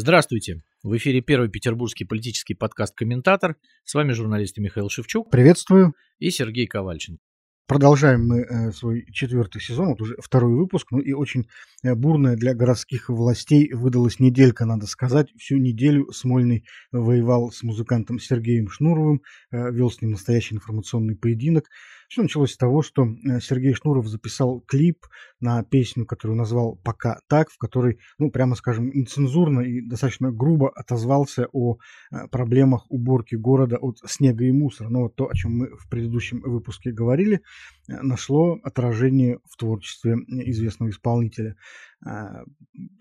Здравствуйте. В эфире первый петербургский политический подкаст «Комментатор». С вами журналисты Михаил Шевчук. Приветствую. И Сергей Ковальченко. Продолжаем мы э, свой четвертый сезон, вот уже второй выпуск, ну и очень э, бурная для городских властей выдалась неделька, надо сказать. Всю неделю Смольный воевал с музыкантом Сергеем Шнуровым, э, вел с ним настоящий информационный поединок. Все началось с того, что э, Сергей Шнуров записал клип на песню, которую назвал «Пока так», в которой, ну, прямо скажем, нецензурно и достаточно грубо отозвался о э, проблемах уборки города от снега и мусора. Но вот то, о чем мы в предыдущем выпуске говорили, э, нашло отражение в творчестве известного исполнителя.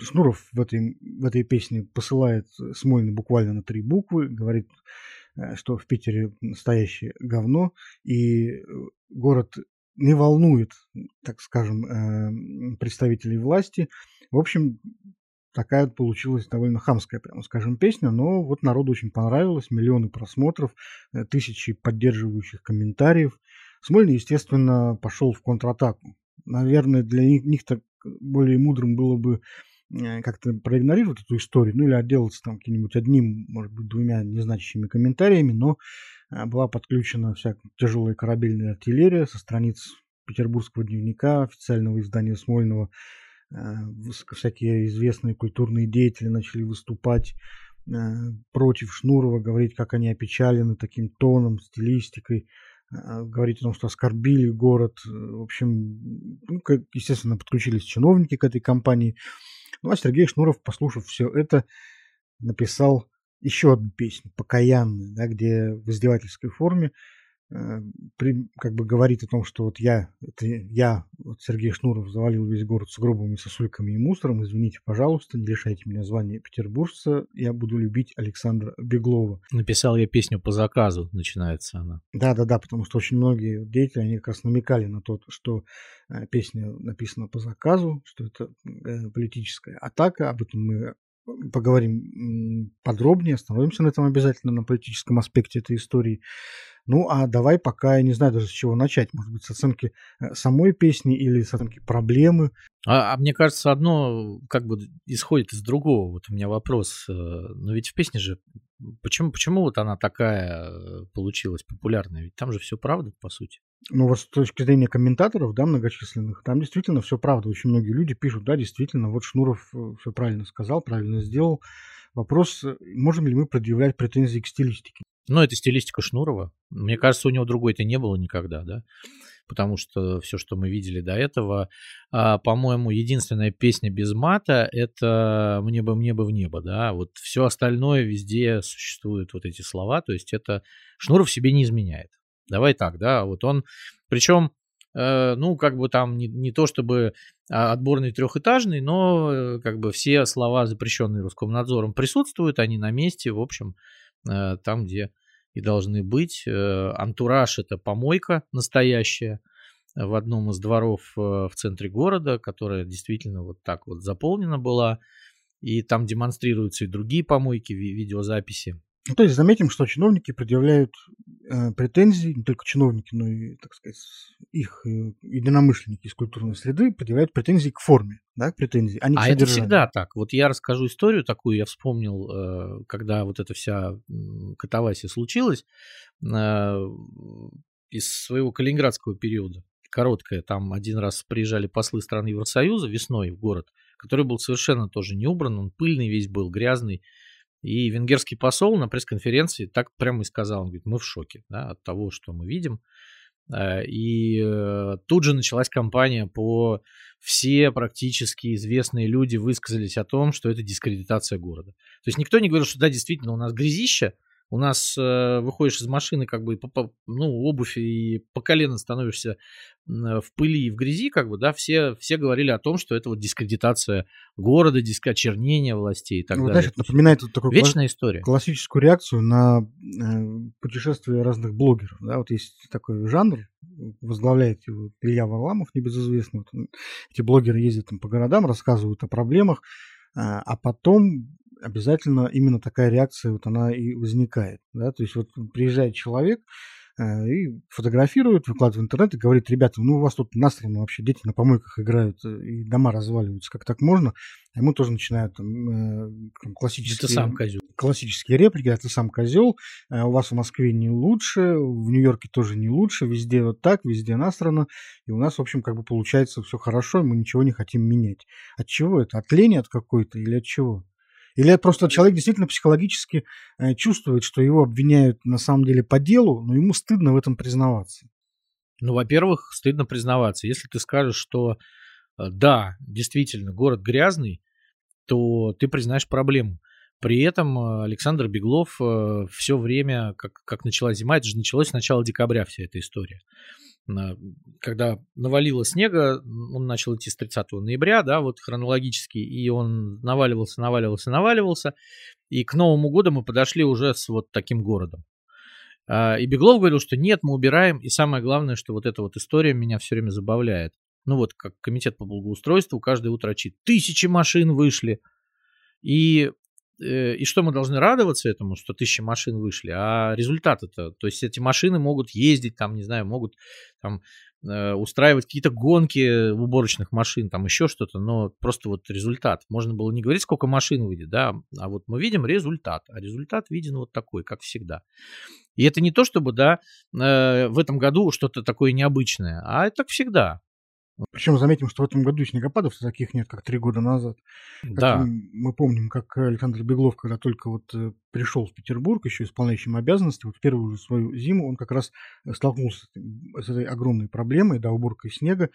Шнуров в этой, в этой песне посылает Смольный буквально на три буквы, говорит что в Питере настоящее говно, и город не волнует, так скажем, э, представителей власти. В общем, такая получилась довольно хамская, прямо скажем, песня, но вот народу очень понравилось, миллионы просмотров, тысячи поддерживающих комментариев. Смольный, естественно, пошел в контратаку. Наверное, для них-то более мудрым было бы Э, как-то проигнорировать эту историю, ну или отделаться там каким-нибудь одним, может быть, двумя незначащими комментариями, но э, была подключена вся тяжелая корабельная артиллерия со страниц Петербургского дневника, официального издания Смольного. Э, всякие известные культурные деятели начали выступать против Шнурова, говорить, как они опечалены таким тоном, стилистикой, говорить о том, что оскорбили город. В общем, ну, естественно, подключились чиновники к этой кампании. Ну а Сергей Шнуров, послушав все это, написал еще одну песню, покаянную, да, где в издевательской форме э, при, как бы говорит о том, что вот я, это я, вот Сергей Шнуров, завалил весь город с гробами, сосульками и мусором, извините, пожалуйста, не лишайте меня звания петербуржца, я буду любить Александра Беглова. Написал я песню по заказу, начинается она. Да-да-да, потому что очень многие деятели, они как раз намекали на то, что э, песня написана по заказу, что это э, политическая атака, об этом мы поговорим подробнее, остановимся на этом обязательно, на политическом аспекте этой истории. Ну, а давай пока, я не знаю даже с чего начать. Может быть, с оценки э, самой песни или с оценки проблемы. А, а мне кажется, одно как бы исходит из другого. Вот у меня вопрос. Э, но ведь в песне же почему, почему вот она такая э, получилась популярная? Ведь там же все правда, по сути. Ну, вот с точки зрения комментаторов, да, многочисленных, там действительно все правда. Очень многие люди пишут, да, действительно, вот Шнуров все правильно сказал, правильно сделал. Вопрос, можем ли мы предъявлять претензии к стилистике? Ну, это стилистика Шнурова. Мне кажется, у него другой-то не было никогда, да. Потому что все, что мы видели до этого, а, по-моему, единственная песня без мата это «Мне бы, мне бы в небо», да. Вот все остальное везде существуют вот эти слова, то есть это Шнуров себе не изменяет. Давай так, да, вот он, причем э, ну, как бы там не, не то чтобы а, отборный трехэтажный, но э, как бы все слова, запрещенные Роскомнадзором, присутствуют, они на месте, в общем, э, там, где и должны быть. Э, антураж это помойка настоящая в одном из дворов э, в центре города, которая действительно вот так вот заполнена была. И там демонстрируются и другие помойки, видеозаписи. Ну, то есть заметим, что чиновники предъявляют э, претензии, не только чиновники, но и, так сказать, их э, единомышленники из культурной среды предъявляют претензии к форме, да, претензии, а не к А это всегда так. Вот я расскажу историю такую, я вспомнил, э, когда вот эта вся катавасия случилась, э, из своего калининградского периода, короткая, там один раз приезжали послы стран Евросоюза весной в город, который был совершенно тоже не убран, он пыльный весь был, грязный, и венгерский посол на пресс-конференции так прямо и сказал, он говорит, мы в шоке да, от того, что мы видим. Э, и э, тут же началась кампания по все практически известные люди высказались о том, что это дискредитация города. То есть никто не говорил, что да, действительно, у нас грязища, у нас э, выходишь из машины, как бы, по, ну, обувь и по колено становишься в пыли и в грязи, как бы, да, все, все говорили о том, что это вот дискредитация города, дискочернение властей и так ну, далее. Знаешь, это напоминает вот такую вечная класс- история. классическую реакцию на э, путешествия разных блогеров, да, вот есть такой жанр, возглавляет его Илья Варламов, небезызвестный, вот, эти блогеры ездят там по городам, рассказывают о проблемах, а, а потом обязательно именно такая реакция вот она и возникает. Да? То есть вот приезжает человек, Э, и фотографирует, выкладывает в интернет и говорит, ребята, ну у вас тут насрано вообще, дети на помойках играют, э, и дома разваливаются, как так можно? А ему тоже начинают там, э, там классические... Ты сам козел. Классические реплики, а ты сам козел, у вас в Москве не лучше, в Нью-Йорке тоже не лучше, везде вот так, везде насрано, и у нас, в общем, как бы получается все хорошо, мы ничего не хотим менять. От чего это? От лени от какой-то или от чего? Или просто человек действительно психологически э, чувствует, что его обвиняют на самом деле по делу, но ему стыдно в этом признаваться? Ну, во-первых, стыдно признаваться. Если ты скажешь, что э, да, действительно, город грязный, то ты признаешь проблему. При этом э, Александр Беглов все время, как, как началась зима, это же началось с начала декабря вся эта история когда навалило снега, он начал идти с 30 ноября, да, вот хронологически, и он наваливался, наваливался, наваливался, и к Новому году мы подошли уже с вот таким городом. А, и Беглов говорил, что нет, мы убираем, и самое главное, что вот эта вот история меня все время забавляет. Ну вот, как комитет по благоустройству каждое утро отчит. Тысячи машин вышли. И Э, и что мы должны радоваться этому, что тысячи машин вышли, а результат это, то есть эти машины могут ездить, там, не знаю, могут там э, устраивать какие-то гонки уборочных машин, там еще что-то, но просто вот результат. Можно было не говорить, сколько машин выйдет, да, а вот мы видим результат, а результат виден вот такой, как всегда. И это не то, чтобы, да, э, в этом году что-то такое необычное, а это так всегда. Причем заметим, что в этом году снегопадов таких нет, как три года назад. Да. Как мы помним, как Александр Беглов, когда только вот э, пришел в Петербург, еще исполняющим обязанности, вот первую свою зиму он как раз э, столкнулся с этой огромной проблемой, да, уборкой снега.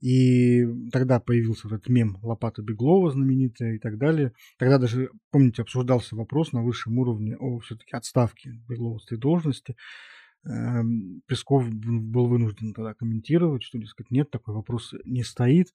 И тогда появился этот мем Лопата Беглова знаменитая и так далее. Тогда даже, помните, обсуждался вопрос на высшем уровне о все-таки отставке Беглова с этой должности. Эм, Песков был вынужден тогда комментировать, что, дескать, нет, такой вопрос не стоит.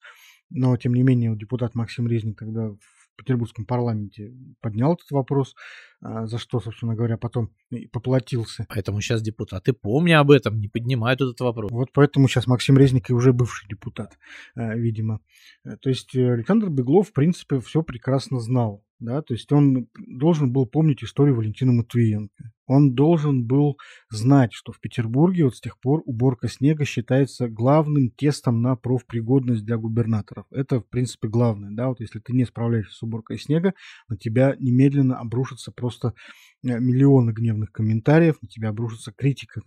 Но, тем не менее, депутат Максим Резник тогда в петербургском парламенте поднял этот вопрос, а, за что, собственно говоря, потом и поплатился. Поэтому сейчас депутаты, помни об этом, не поднимают этот вопрос. Вот поэтому сейчас Максим Резник и уже бывший депутат, э, видимо. Э, то есть э, Александр Беглов, в принципе, все прекрасно знал да, то есть он должен был помнить историю Валентина Матвиенко. Он должен был знать, что в Петербурге вот с тех пор уборка снега считается главным тестом на профпригодность для губернаторов. Это, в принципе, главное, да, вот если ты не справляешься с уборкой снега, на тебя немедленно обрушатся просто э, миллионы гневных комментариев, на тебя обрушится критика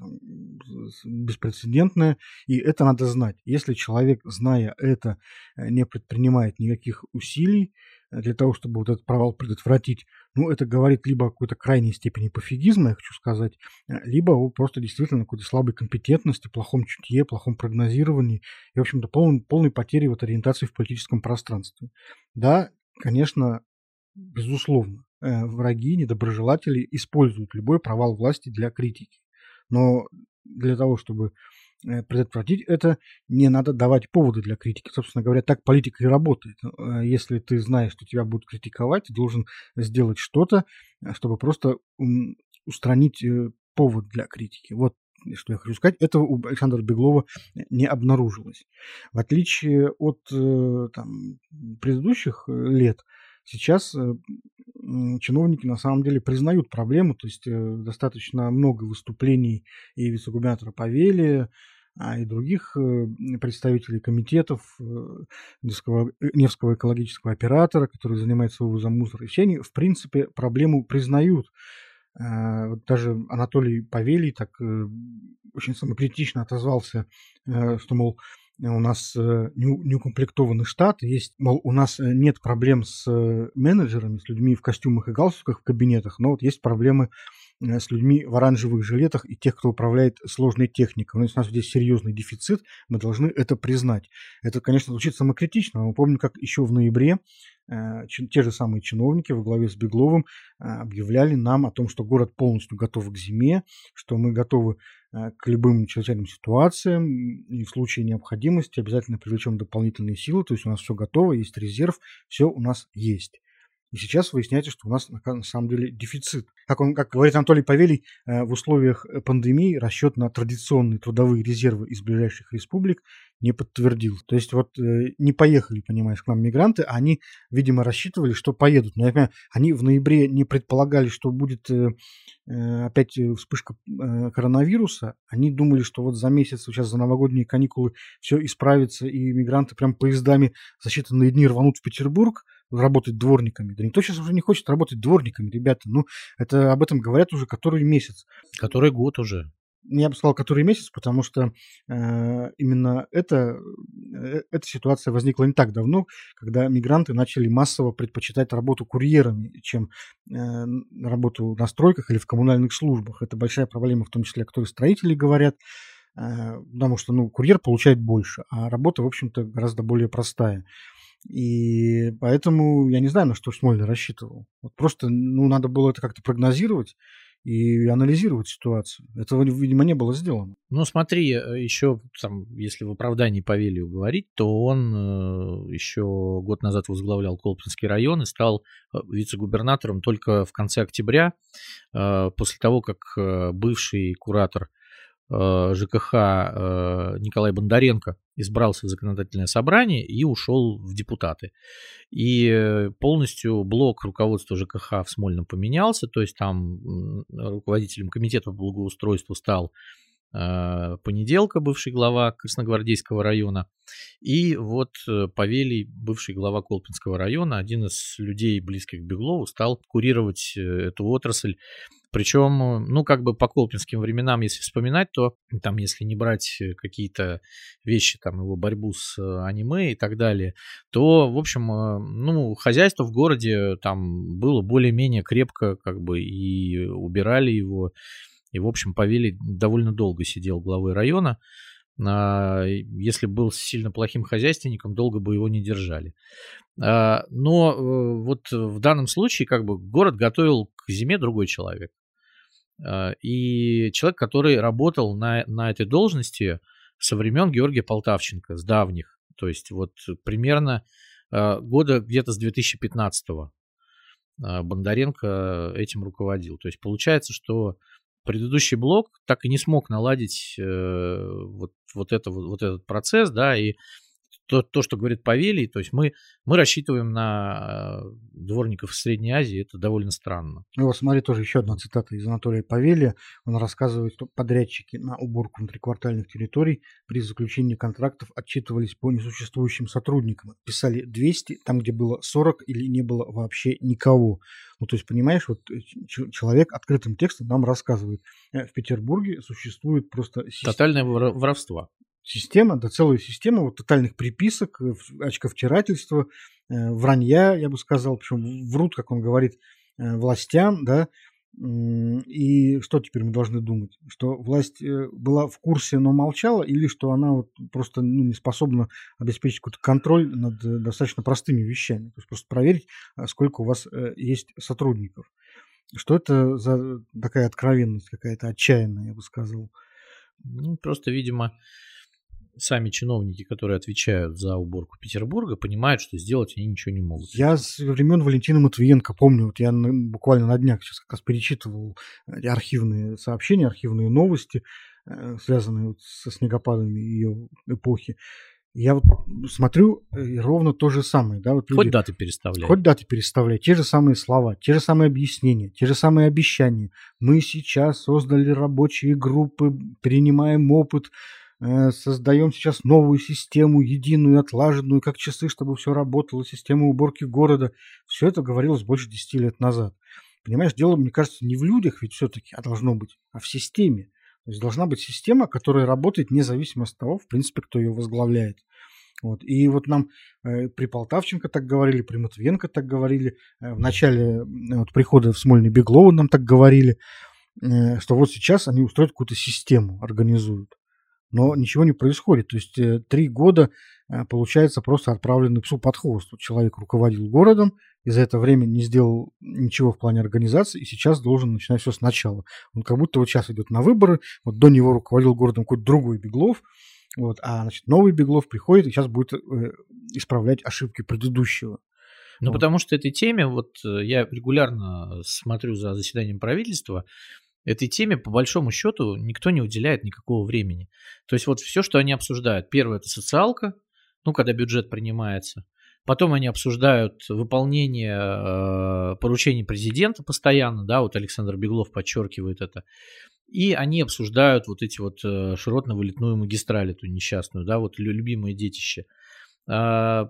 беспрецедентная, и это надо знать. Если человек, зная это, э, не предпринимает никаких усилий, для того, чтобы вот этот провал предотвратить, ну, это говорит либо о какой-то крайней степени пофигизма, я хочу сказать, э, либо о просто действительно какой-то слабой компетентности, плохом чутье, плохом прогнозировании и, в общем-то, полной, полной потери вот ориентации в политическом пространстве. Да, конечно, безусловно, э, враги, недоброжелатели используют любой провал власти для критики. Но для того, чтобы предотвратить это, не надо давать поводы для критики. Собственно говоря, так политика и работает. Э, если ты знаешь, что тебя будут критиковать, ты должен сделать что-то, э, чтобы просто устранить повод для критики. Вот что я хочу сказать, этого у Александра Беглова не обнаружилось. В отличие от там, предыдущих лет, сейчас чиновники на самом деле признают проблему, то есть достаточно много выступлений и вице-губернатора Павелия, а и других э, представителей комитетов э, Невского, э, экологического оператора, который занимается вывозом мусора. Все они, в принципе, проблему признают. Даже Анатолий Павелий так очень самокритично отозвался, что, мол, у нас неукомплектованный штат, есть, мол, у нас нет проблем с менеджерами, с людьми в костюмах и галстуках в кабинетах, но вот есть проблемы Э, с людьми в оранжевых жилетах и тех, кто управляет сложной техникой. Но если у нас здесь серьезный дефицит, мы должны это признать. Это, конечно, звучит самокритично. Мы помним, как еще в ноябре э, те же самые чиновники во главе с Бегловым э, объявляли нам о том, что город полностью готов к зиме, что мы готовы к любым чрезвычайным ситуациям и в случае необходимости обязательно привлечем дополнительные силы, то есть у нас все готово, есть резерв, все у нас есть. И сейчас выясняется, что у нас на, самом деле дефицит. Как, он, как говорит Анатолий Павелий, э, в условиях пандемии расчет на традиционные трудовые резервы из ближайших республик не подтвердил. То есть вот э, не поехали, понимаешь, к нам мигранты, а они, видимо, рассчитывали, что поедут. Но я понимаю, они в ноябре не предполагали, что будет э, э опять вспышка э, коронавируса. Они думали, что вот за месяц, сейчас за новогодние каникулы все исправится, и мигранты прям поездами за считанные дни рванут в Петербург работать дворниками. Да никто сейчас уже не хочет работать дворниками, ребята. Ну, это об этом говорят уже который месяц. Который год уже я бы сказал, который месяц, потому что э, именно это, э, эта ситуация возникла не так давно, когда мигранты начали массово предпочитать работу курьерами, чем э, работу на стройках или в коммунальных службах. Это большая проблема, в том числе, о которой строители говорят, э, потому что ну, курьер получает больше, а работа, в общем-то, гораздо более простая. И поэтому я не знаю, на что Смольный рассчитывал. Вот просто ну, надо было это как-то прогнозировать и анализировать ситуацию. Этого, видимо, не было сделано. Ну, смотри, э, еще, там, если в оправдании Павелию говорить, то он э, еще год назад возглавлял Колпинский район и стал э, вице-губернатором только в конце октября, э, после того, как э, бывший куратор ЖКХ Николай Бондаренко избрался в законодательное собрание и ушел в депутаты. И полностью блок руководства ЖКХ в Смольном поменялся, то есть там руководителем комитета по благоустройству стал э, Понеделка, бывший глава Красногвардейского района, и вот Павелий, бывший глава Колпинского района, один из людей, близких к Беглову, стал курировать эту отрасль причем, ну, как бы по колпинским временам, если вспоминать, то там, если не брать какие-то вещи, там, его борьбу с э, аниме и так далее, то, в общем, э, ну, хозяйство в городе там было более-менее крепко, как бы, и убирали его. И, в общем, Павелий довольно долго сидел главой района. А, если был сильно плохим хозяйственником, долго бы его не держали. А, но э, вот в данном случае как бы город готовил к зиме другой человек. А, и человек, который работал на, на этой должности со времен Георгия Полтавченко, с давних. То есть вот примерно года где-то с 2015-го а, Бондаренко этим руководил. То есть получается, что предыдущий блок так и не смог наладить э, вот, вот, это, вот, вот этот процесс, да, и то, то, что говорит Павелий, то есть мы, мы рассчитываем на э, дворников из Средней Азии, это довольно странно. Ну вот смотри, тоже еще одна цитата из Анатолия Павелия. Он рассказывает, что подрядчики на уборку внутриквартальных территорий при заключении контрактов отчитывались по несуществующим сотрудникам. Писали 200, там, где было 40 или не было вообще никого. Ну, то есть, понимаешь, вот э, человек открытым текстом нам рассказывает, э, в Петербурге существует просто... Тотальное воровство система, да целая система вот тотальных приписок, э, очковтирательства, э, вранья, я бы сказал, причем врут, как он говорит, э, властям, да, и что теперь мы должны думать? Что власть была в курсе, но молчала, или что она вот просто ну, не способна обеспечить какой-то контроль над достаточно простыми вещами? То есть просто проверить, а сколько у вас есть сотрудников. Что это за такая откровенность какая-то отчаянная, я бы сказал? Ну, просто, видимо, сами чиновники, которые отвечают за уборку Петербурга, понимают, что сделать они ничего не могут. Я с времен Валентина Матвиенко помню, вот я буквально на днях сейчас как раз перечитывал э, архивные сообщения, архивные новости, э, связанные вот со снегопадами ее эпохи. Я вот смотрю и ровно то же самое. Да, вот люди, хоть даты переставляй. Хоть даты переставляй. Те же самые слова, те же самые объяснения, те же самые обещания. Мы сейчас создали рабочие группы, перенимаем опыт, Э, создаем сейчас новую систему, единую, отлаженную, как часы, чтобы все работало, систему уборки города. Все это говорилось больше 10 лет назад. Понимаешь, дело, мне кажется, не в людях ведь все-таки, а должно быть, а в системе. То есть должна быть система, которая работает независимо от того, в принципе, кто ее возглавляет. Вот. И вот нам э, при Полтавченко так говорили, при Матвенко так говорили, э, в начале э, вот, прихода в Смольный Беглова нам так говорили, э, что вот сейчас они устроят какую-то систему, организуют но ничего не происходит. То есть э, три года, э, получается, просто отправлены псу под хвост. Человек руководил городом, и за это время не сделал ничего в плане организации, и сейчас должен начинать все сначала. Он как будто вот сейчас идет на выборы, вот до него руководил городом какой-то другой Беглов, вот, а значит, новый Беглов приходит и сейчас будет э, исправлять ошибки предыдущего. Ну, вот. потому что этой теме, вот э, я регулярно смотрю за заседанием правительства, этой теме, по большому счету, никто не уделяет никакого времени. То есть вот все, что они обсуждают. Первое – это социалка, ну, когда бюджет принимается. Потом они обсуждают выполнение э, поручений президента постоянно, да, вот Александр Беглов подчеркивает это. И они обсуждают вот эти вот э, широтно-вылетную магистраль, эту несчастную, да, вот любимое детище. Э,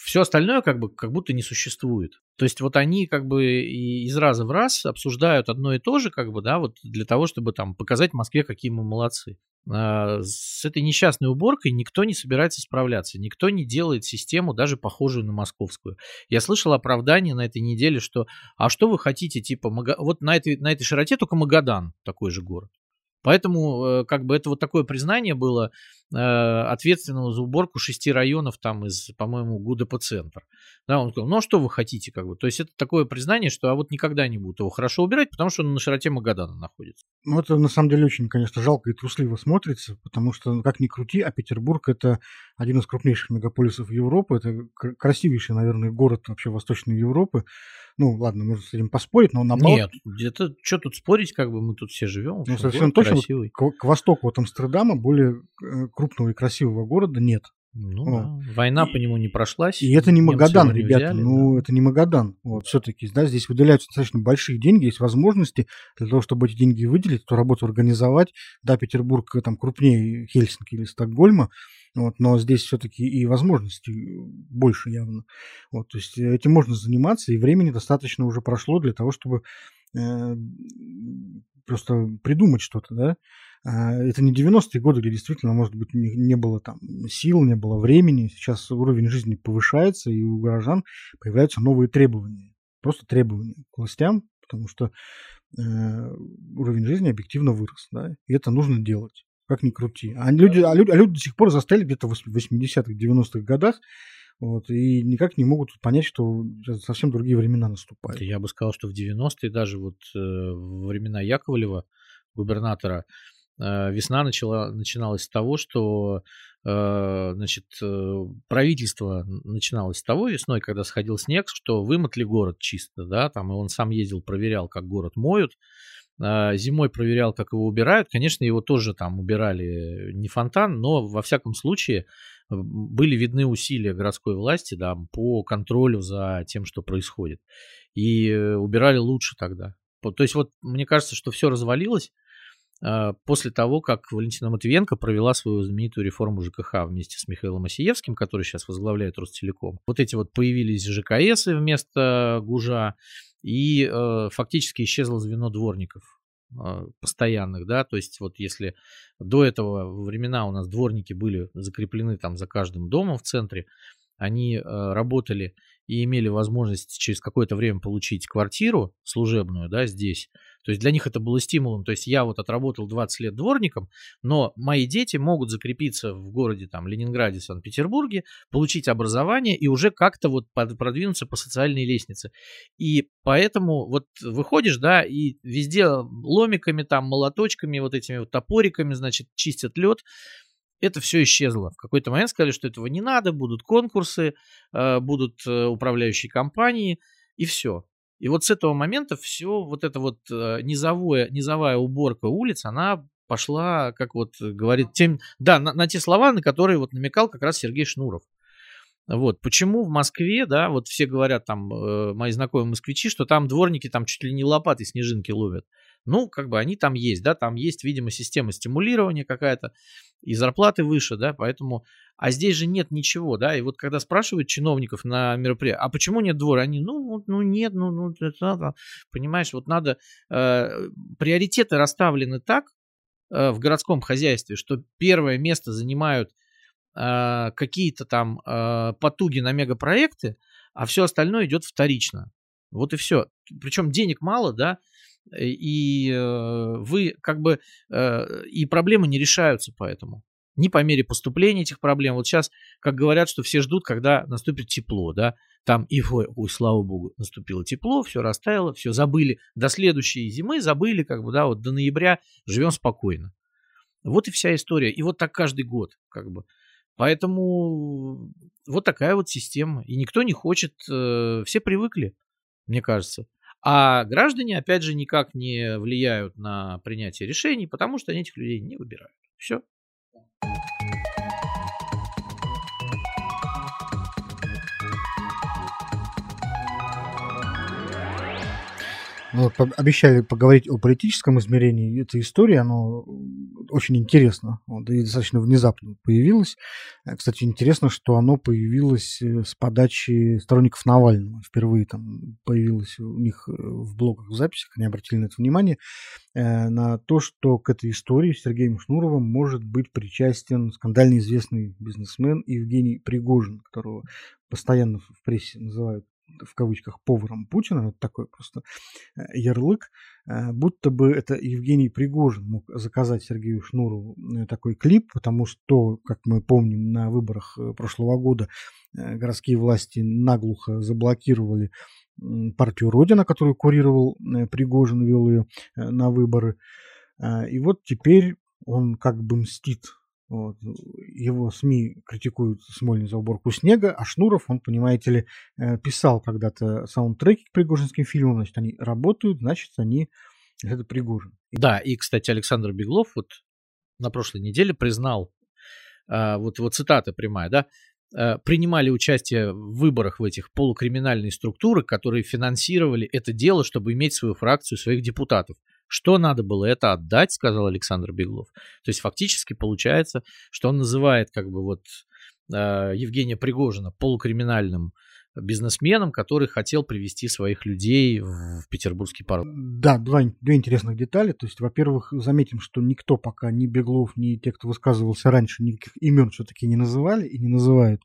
все остальное как бы как будто не существует. То есть вот они как бы из раза в раз обсуждают одно и то же, как бы, да, вот для того, чтобы там показать Москве, какие мы молодцы. А с этой несчастной уборкой никто не собирается справляться, никто не делает систему даже похожую на московскую. Я слышал оправдание на этой неделе, что а что вы хотите, типа, вот на этой, на этой широте только Магадан такой же город. Поэтому, э, как бы, это вот такое признание было ответственного за уборку шести районов там из, по-моему, ГУДП-центр. Да, он сказал, ну а что вы хотите, как бы. То есть это такое признание, что а вот никогда не будут его хорошо убирать, потому что он на широте Магадана находится. Ну, это на самом деле очень, конечно, жалко и трусливо смотрится, потому что, ну, как ни крути, а Петербург это один из крупнейших мегаполисов Европы, это красивейший, наверное, город вообще Восточной Европы. Ну, ладно, можно с этим поспорить, но наоборот... Нет, где-то что тут спорить, как бы мы тут все живем. Ну, совершенно точно. Красивый. К, к востоку от Амстердама более э, крупного и красивого города нет. Ну, вот. да. Война и, по нему не прошлась. И это не Магадан, ребята. Взяли, ну, да. это не Магадан. Вот, все-таки, да, здесь выделяются достаточно большие деньги, есть возможности для того, чтобы эти деньги выделить, эту работу организовать. Да, Петербург там крупнее Хельсинки или Стокгольма, вот, но здесь все-таки и возможностей больше явно. Вот, то есть этим можно заниматься, и времени достаточно уже прошло для того, чтобы э, просто придумать что-то, да. А, это не 90-е годы, где действительно, может быть, не, не было там сил, не было времени. Сейчас уровень жизни повышается, и у горожан появляются новые требования. Просто требования к властям, потому что э, уровень жизни объективно вырос, да, и это нужно делать как ни крути. А люди, а люди, а люди до сих пор застряли где-то в 80-х, 90-х годах, вот, и никак не могут понять, что совсем другие времена наступают. Я бы сказал, что в 90-е, даже вот э, во времена Яковлева, губернатора, э, весна начала, начиналась с того, что э, значит, э, правительство начиналось с того весной, когда сходил снег, что вымотали город чисто, да, там, и он сам ездил, проверял, как город моют, зимой проверял, как его убирают. Конечно, его тоже там убирали не фонтан, но во всяком случае были видны усилия городской власти да, по контролю за тем, что происходит. И э, убирали лучше тогда. То есть вот мне кажется, что все развалилось после того, как Валентина Матвиенко провела свою знаменитую реформу ЖКХ вместе с Михаилом Осиевским, который сейчас возглавляет Ростелеком. Вот эти вот появились ЖКСы вместо ГУЖа, и э, фактически исчезло звено дворников э, постоянных, да, то есть вот если до этого времена у нас дворники были закреплены там за каждым домом в центре, они э, работали и имели возможность через какое-то время получить квартиру служебную, да, здесь, то есть для них это было стимулом. То есть я вот отработал 20 лет дворником, но мои дети могут закрепиться в городе там Ленинграде, Санкт-Петербурге, получить образование и уже как-то вот продвинуться по социальной лестнице. И поэтому вот выходишь, да, и везде ломиками там, молоточками, вот этими вот топориками, значит, чистят лед это все исчезло. В какой-то момент сказали, что этого не надо, будут конкурсы, э, будут э, управляющие компании, и все. И вот с этого момента все вот эта вот э, низовое, низовая уборка улиц, она пошла, как вот говорит, тем, да, на, на те слова, на которые вот намекал как раз Сергей Шнуров. Вот, почему в Москве, да, вот все говорят там, э, мои знакомые москвичи, что там дворники там чуть ли не лопаты снежинки ловят. Ну, как бы они там есть, да, там есть, видимо, система стимулирования какая-то, и зарплаты выше, да, поэтому, а здесь же нет ничего, да, и вот когда спрашивают чиновников на мероприятии, а почему нет двора, они, ну, ну нет, ну, ну, это понимаешь, вот надо, э, приоритеты расставлены так э, в городском хозяйстве, что первое место занимают э, какие-то там э, потуги на мегапроекты, а все остальное идет вторично. Вот и все. Причем денег мало, да, и э, вы как бы э, и проблемы не решаются поэтому. Ни по мере поступления этих проблем. Вот сейчас, как говорят, что все ждут, когда наступит тепло, да, там и ой, ой, слава богу, наступило тепло, все растаяло, все забыли. До следующей зимы забыли, как бы, да, вот до ноября живем спокойно. Вот и вся история. И вот так каждый год, как бы. Поэтому вот такая вот система. И никто не хочет, э, все привыкли, мне кажется. А граждане, опять же, никак не влияют на принятие решений, потому что они этих людей не выбирают. Все. Вот, обещали поговорить о политическом измерении этой истории, оно очень интересно, вот, и достаточно внезапно появилось. Э, кстати, интересно, что оно появилось э, с подачи сторонников Навального. Впервые там появилось у них э, в блогах, в записях, они обратили на это внимание, на то, что к этой истории Сергеем Шнуровым может быть причастен скандально известный бизнесмен Евгений Пригожин, которого постоянно в прессе называют в кавычках поваром Путина, это такой просто э, ярлык, э, будто бы это Евгений Пригожин мог заказать Сергею Шнурову э, такой клип, потому что, как мы помним, на выборах прошлого года городские власти наглухо заблокировали партию Родина, которую курировал Пригожин, вел ее на выборы. И вот теперь он как бы мстит вот. Его СМИ критикуют Смольный за уборку снега, а Шнуров, он, понимаете ли, э, писал когда-то саундтреки к пригожинским фильмам, значит, они работают, значит, они это Пригожин. Да, и, кстати, Александр Беглов вот на прошлой неделе признал, а, вот его цитата прямая, да, э, принимали участие в выборах в этих полукриминальные структуры, которые финансировали это дело, чтобы иметь свою фракцию, своих депутатов. Что надо было это отдать, сказал Александр Беглов. То есть фактически получается, что он называет как бы вот э, Евгения Пригожина полукриминальным бизнесменом, который хотел привести своих людей в Петербургский парк. Да, два, две интересных детали. То есть, во-первых, заметим, что никто пока, ни Беглов, ни те, кто высказывался раньше, никаких имен все-таки не называли и не называют.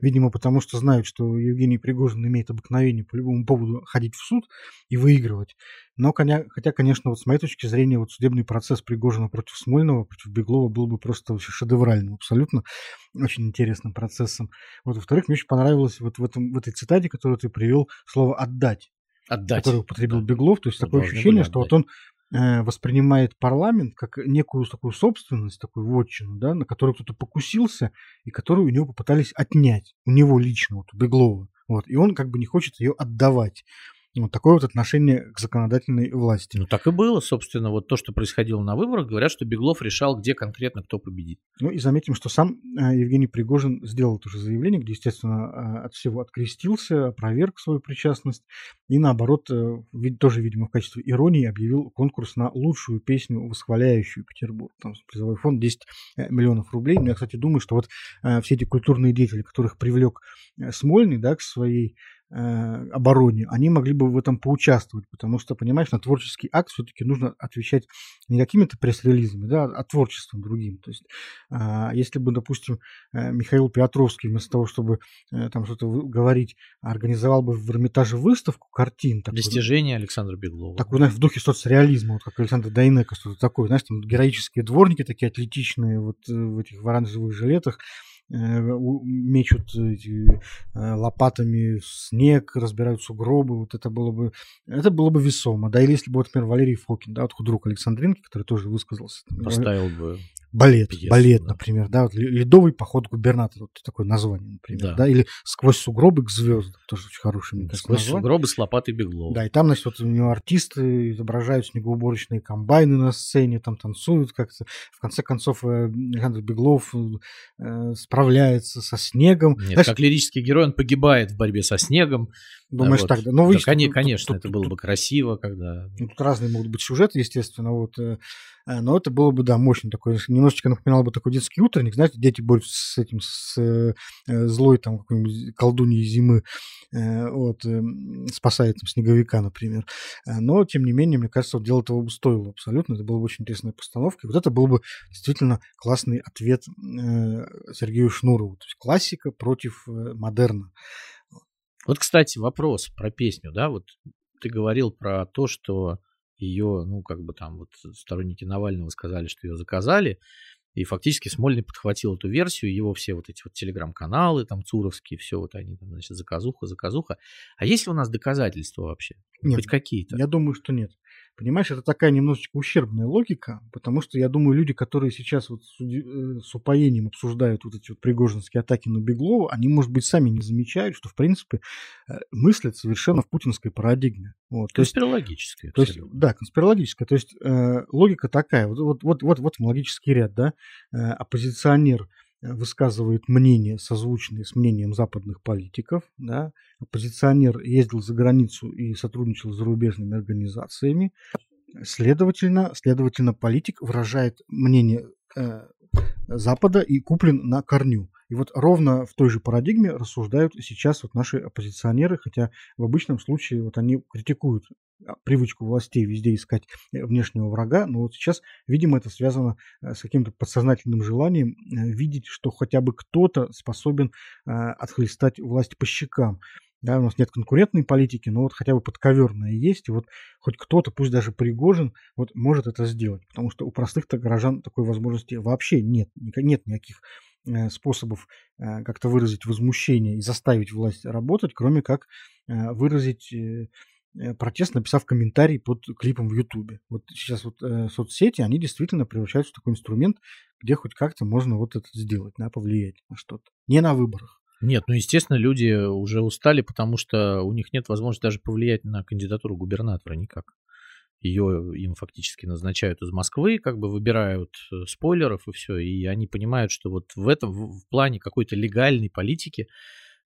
Видимо, потому что знают, что Евгений Пригожин имеет обыкновение по любому поводу ходить в суд и выигрывать. Но, хотя, конечно, вот с моей точки зрения, вот судебный процесс Пригожина против Смольного, против Беглова был бы просто вообще шедевральным, абсолютно очень интересным процессом. Вот, во-вторых, мне очень понравилось вот в, этом, в этой цитате, которую ты привел, слово «отдать», отдать. которое употребил да. Беглов. То есть такое ощущение, что вот он э, воспринимает парламент как некую такую собственность, такую вотчину, да, на которую кто-то покусился и которую у него попытались отнять, у него лично, вот у Беглова. Вот, и он как бы не хочет ее отдавать. Вот такое вот отношение к законодательной власти. Ну, так и было, собственно. Вот то, что происходило на выборах, говорят, что Беглов решал, где конкретно кто победит. Ну, и заметим, что сам э, Евгений Пригожин сделал тоже заявление, где, естественно, э, от всего открестился, опроверг свою причастность. И, наоборот, э, тоже, видимо, в качестве иронии объявил конкурс на лучшую песню, восхваляющую Петербург. Там призовой фонд 10 миллионов рублей. Но я, кстати, думаю, что вот все эти культурные деятели, которых привлек Смольный да, к своей Э, обороне, они могли бы в этом поучаствовать, потому что, понимаешь, на творческий акт все-таки нужно отвечать не какими-то пресс-релизами, да, а творчеством другим. То есть, а, если бы, допустим, э, Михаил Петровский вместо того, чтобы э, там что-то говорить, организовал бы в Эрмитаже выставку картин. Такой, Достижение Александра Беглова. Такой, знаешь, в духе соцреализма, вот как Александр Дайнека, что-то такое, знаешь, там героические дворники такие атлетичные вот в этих оранжевых жилетах, Э, мечут эти, э, лопатами снег, разбирают сугробы, вот это было бы, это было бы весомо, да, или если бы, например, Валерий Фокин, да, вот худрук Александринки, который тоже высказался. Поставил бы балет, пьесу, балет, да. например, да, вот ледовый поход губернатора, вот такое название, например, да, да или сквозь сугробы к звездам, тоже очень хороший, мне кажется, Сквозь название. сугробы с лопатой беглов. Да, и там, значит, вот у него артисты изображают снегоуборочные комбайны на сцене, там танцуют как-то. В конце концов, э, Александр Беглов э, справляется со снегом. Нет, Знаешь, как лирический герой, он погибает в борьбе со снегом. Думаешь вот. так, да? Ну, да, конечно, конечно тут, это было бы красиво, когда... Ну, тут разные могут быть сюжеты, естественно, вот Э, но это было бы, да, мощно такое. Немножечко напоминало бы такой детский утренник, знаете, дети борются с этим, с э, злой там какой-нибудь колдуньей зимы, э, вот, э, спасает там снеговика, например. Э, но, тем не менее, мне кажется, дело этого бы стоило абсолютно. Это была бы очень интересная постановка. И вот это был бы действительно классный ответ э, Сергею Шнурову. То есть классика против э, модерна. Вот, кстати, вопрос про песню, да, вот ты говорил про то, что ее, ну, как бы там вот сторонники Навального сказали, что ее заказали, и фактически Смольный подхватил эту версию, его все вот эти вот телеграм-каналы, там, Цуровские, все вот они там, значит, заказуха, заказуха. А есть ли у нас доказательства вообще? Нет. Хоть какие-то? Я думаю, что нет. Понимаешь, это такая немножечко ущербная логика, потому что я думаю, люди, которые сейчас вот с, э, с упоением обсуждают вот эти вот пригожинские атаки на Беглова, они, может быть, сами не замечают, что, в принципе, э, мыслят совершенно в путинской парадигме. Вот. Конспирологическая. То есть, есть, да, конспирологическая. То есть э, логика такая, вот, вот, вот, вот, вот логический ряд, да, э, оппозиционер высказывает мнение, созвучное с мнением западных политиков. Да. Оппозиционер ездил за границу и сотрудничал с зарубежными организациями. Следовательно, следовательно политик выражает мнение э, Запада и куплен на корню. И вот ровно в той же парадигме рассуждают сейчас вот наши оппозиционеры, хотя в обычном случае вот они критикуют а, привычку властей везде искать э, внешнего врага, но вот сейчас, видимо, это связано э, с каким-то подсознательным желанием э, видеть, что хотя бы кто-то способен отхлестать власть по щекам. Да, у нас нет конкурентной политики, но вот хотя бы подковерная есть, и вот хоть кто-то, пусть даже Пригожин, вот может это сделать, потому что у простых-то горожан такой возможности вообще нет, нет никаких способов как-то выразить возмущение и заставить власть работать, кроме как выразить Э, протест, написав комментарий под клипом в Ютубе. Вот сейчас вот э, соцсети, они действительно превращаются в такой инструмент, где хоть как-то можно вот это сделать, да, повлиять на что-то. Не на выборах. Нет, ну, естественно, люди уже устали, потому что у них нет возможности даже повлиять на кандидатуру губернатора никак. Ее им фактически назначают из Москвы, как бы выбирают э, спойлеров и все, и они понимают, что вот в этом, в плане какой-то легальной политики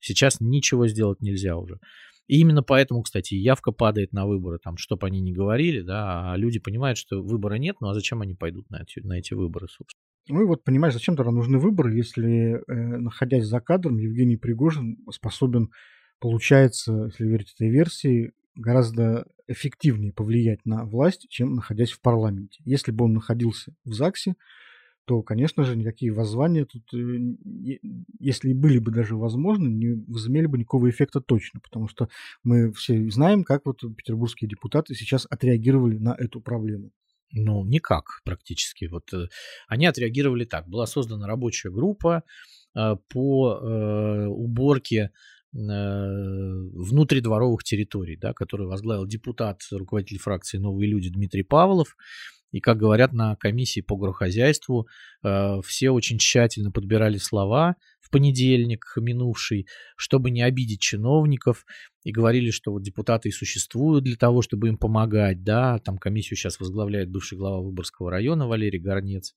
сейчас ничего сделать нельзя уже. И именно поэтому, кстати, явка падает на выборы, там, чтобы они не говорили, да, а люди понимают, что выбора нет, ну а зачем они пойдут на эти, на эти выборы, собственно. Ну и вот понимаешь, зачем тогда нужны выборы, если, э, находясь за кадром, Евгений Пригожин способен, получается, если верить этой версии, гораздо эффективнее повлиять на власть, чем находясь в парламенте. Если бы он находился в ЗАГСе, то, конечно же, никакие воззвания тут, э, если и были бы даже возможны, не возымели бы никакого эффекта точно, потому что мы все знаем, как вот петербургские депутаты сейчас отреагировали на эту проблему. Ну, никак практически. Вот э, они отреагировали так. Была создана рабочая группа э, по э, уборке э, внутридворовых территорий, да, которую возглавил депутат, руководитель фракции «Новые люди» Дмитрий Павлов. И, как говорят на комиссии по горохозяйству, э, все очень тщательно подбирали слова в понедельник минувший, чтобы не обидеть чиновников, и говорили, что вот депутаты и существуют для того, чтобы им помогать, да, там комиссию сейчас возглавляет бывший глава Выборгского района Валерий Горнец.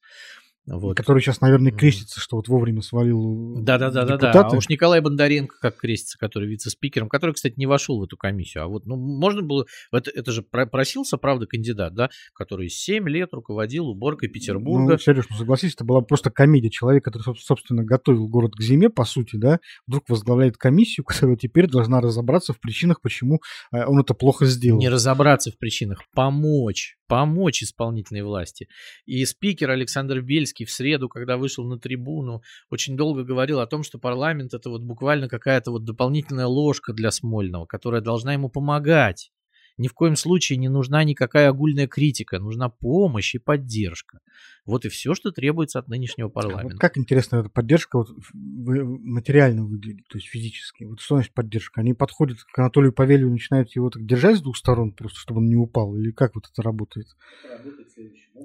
Вот. Который сейчас, наверное, крестится, что вот вовремя свалил да, да, да, да, да. А уж Николай Бондаренко как крестится, который вице-спикером, который, кстати, не вошел в эту комиссию. А вот, ну, можно было... Это, это же просился, правда, кандидат, да, который 7 лет руководил уборкой Петербурга. Ну, Сереж, ну согласись, это была просто комедия. Человек, который, собственно, готовил город к зиме, по сути, да, вдруг возглавляет комиссию, которая теперь должна разобраться в причинах, почему э, он это плохо сделал. Не разобраться в причинах, помочь помочь исполнительной власти. И спикер Александр Бельский в среду, когда вышел на трибуну, очень долго говорил о том, что парламент это вот буквально какая-то вот дополнительная ложка для Смольного, которая должна ему помогать. Ни в коем случае не нужна никакая огульная критика, нужна помощь и поддержка. Вот и все, что требуется от нынешнего парламента. Вот как интересно эта поддержка вот материально выглядит, то есть физически. Вот что значит поддержка? Они подходят к Анатолию Павелью и начинают его так держать с двух сторон, просто чтобы он не упал? Или как вот это работает? Работает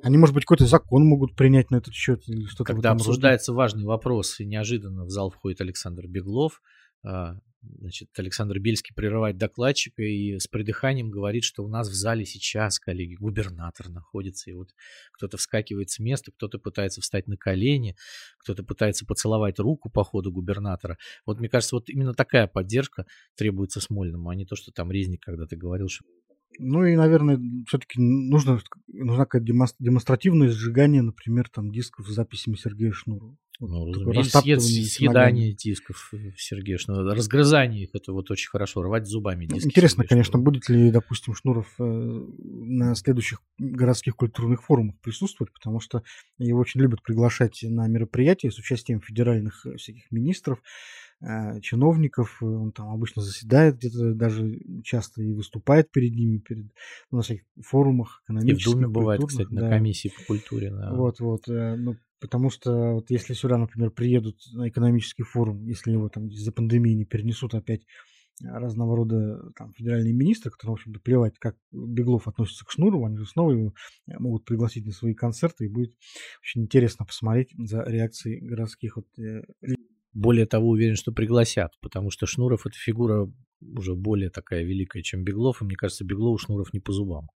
Они, может быть, какой-то закон могут принять на этот счет или что-то Когда обсуждается роде? важный вопрос, и неожиданно в зал входит Александр Беглов, а, Значит, Александр Бельский прерывает докладчика и с придыханием говорит, что у нас в зале сейчас, коллеги, губернатор находится. И вот кто-то вскакивает с места, кто-то пытается встать на колени, кто-то пытается поцеловать руку по ходу губернатора. Вот мне кажется, вот именно такая поддержка требуется Смольному, а не то, что там Резник когда-то говорил, что ну и, наверное, все-таки нужно, нужна какая-то демонстративное сжигание, например, там дисков с записями Сергея Шнурова. Ну, разумеется, съедание дисков э, Шнурова, разгрызание их, это вот очень хорошо, рвать зубами диски. Интересно, конечно, будет ли, допустим, Шнуров э, на следующих городских культурных форумах присутствовать, потому что его очень любят приглашать на мероприятия с участием федеральных э, всяких министров, чиновников, он там обычно заседает где-то, даже часто и выступает перед ними, перед, ну, на всяких форумах экономических. И в Думе бывает, кстати, да. на комиссии по культуре. Да. Вот, вот, э, ну, потому что вот если сюда, например, приедут на экономический форум, если его там из-за пандемии не перенесут опять разного рода там, федеральные министры, которым, в общем-то, плевать, как Беглов относится к Шнурову, они же снова его могут пригласить на свои концерты, и будет очень интересно посмотреть за реакцией городских вот, более того, уверен, что пригласят, потому что Шнуров это фигура уже более такая великая, чем Беглов, и мне кажется, Беглову Шнуров не по зубам.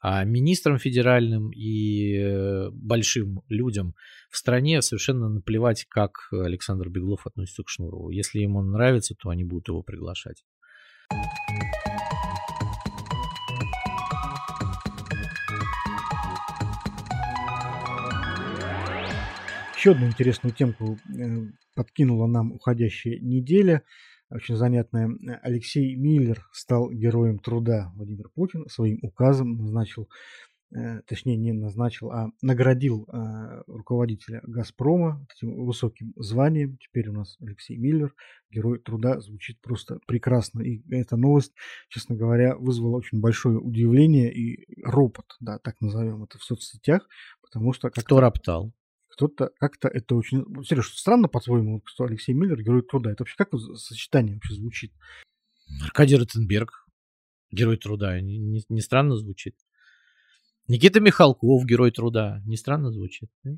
А министрам федеральным и э, большим людям в стране совершенно наплевать, как Александр Беглов относится к Шнурову. Если он нравится, то они будут его приглашать. Еще одну интересную темку э, подкинула нам уходящая неделя. Очень занятная. Алексей Миллер стал героем труда. Владимир Путин своим указом назначил, э, точнее не назначил, а наградил э, руководителя «Газпрома» этим высоким званием. Теперь у нас Алексей Миллер, герой труда, звучит просто прекрасно. И эта новость, честно говоря, вызвала очень большое удивление и ропот, да, так назовем это в соцсетях, потому что... Кто роптал? Кто-то как-то это очень... Сереж, странно, по-твоему, что Алексей Миллер герой труда. Это вообще как сочетание вообще звучит? Аркадий Ротенберг, герой труда. Не, не, не странно звучит. Никита Михалков, герой труда. Не странно звучит. Да?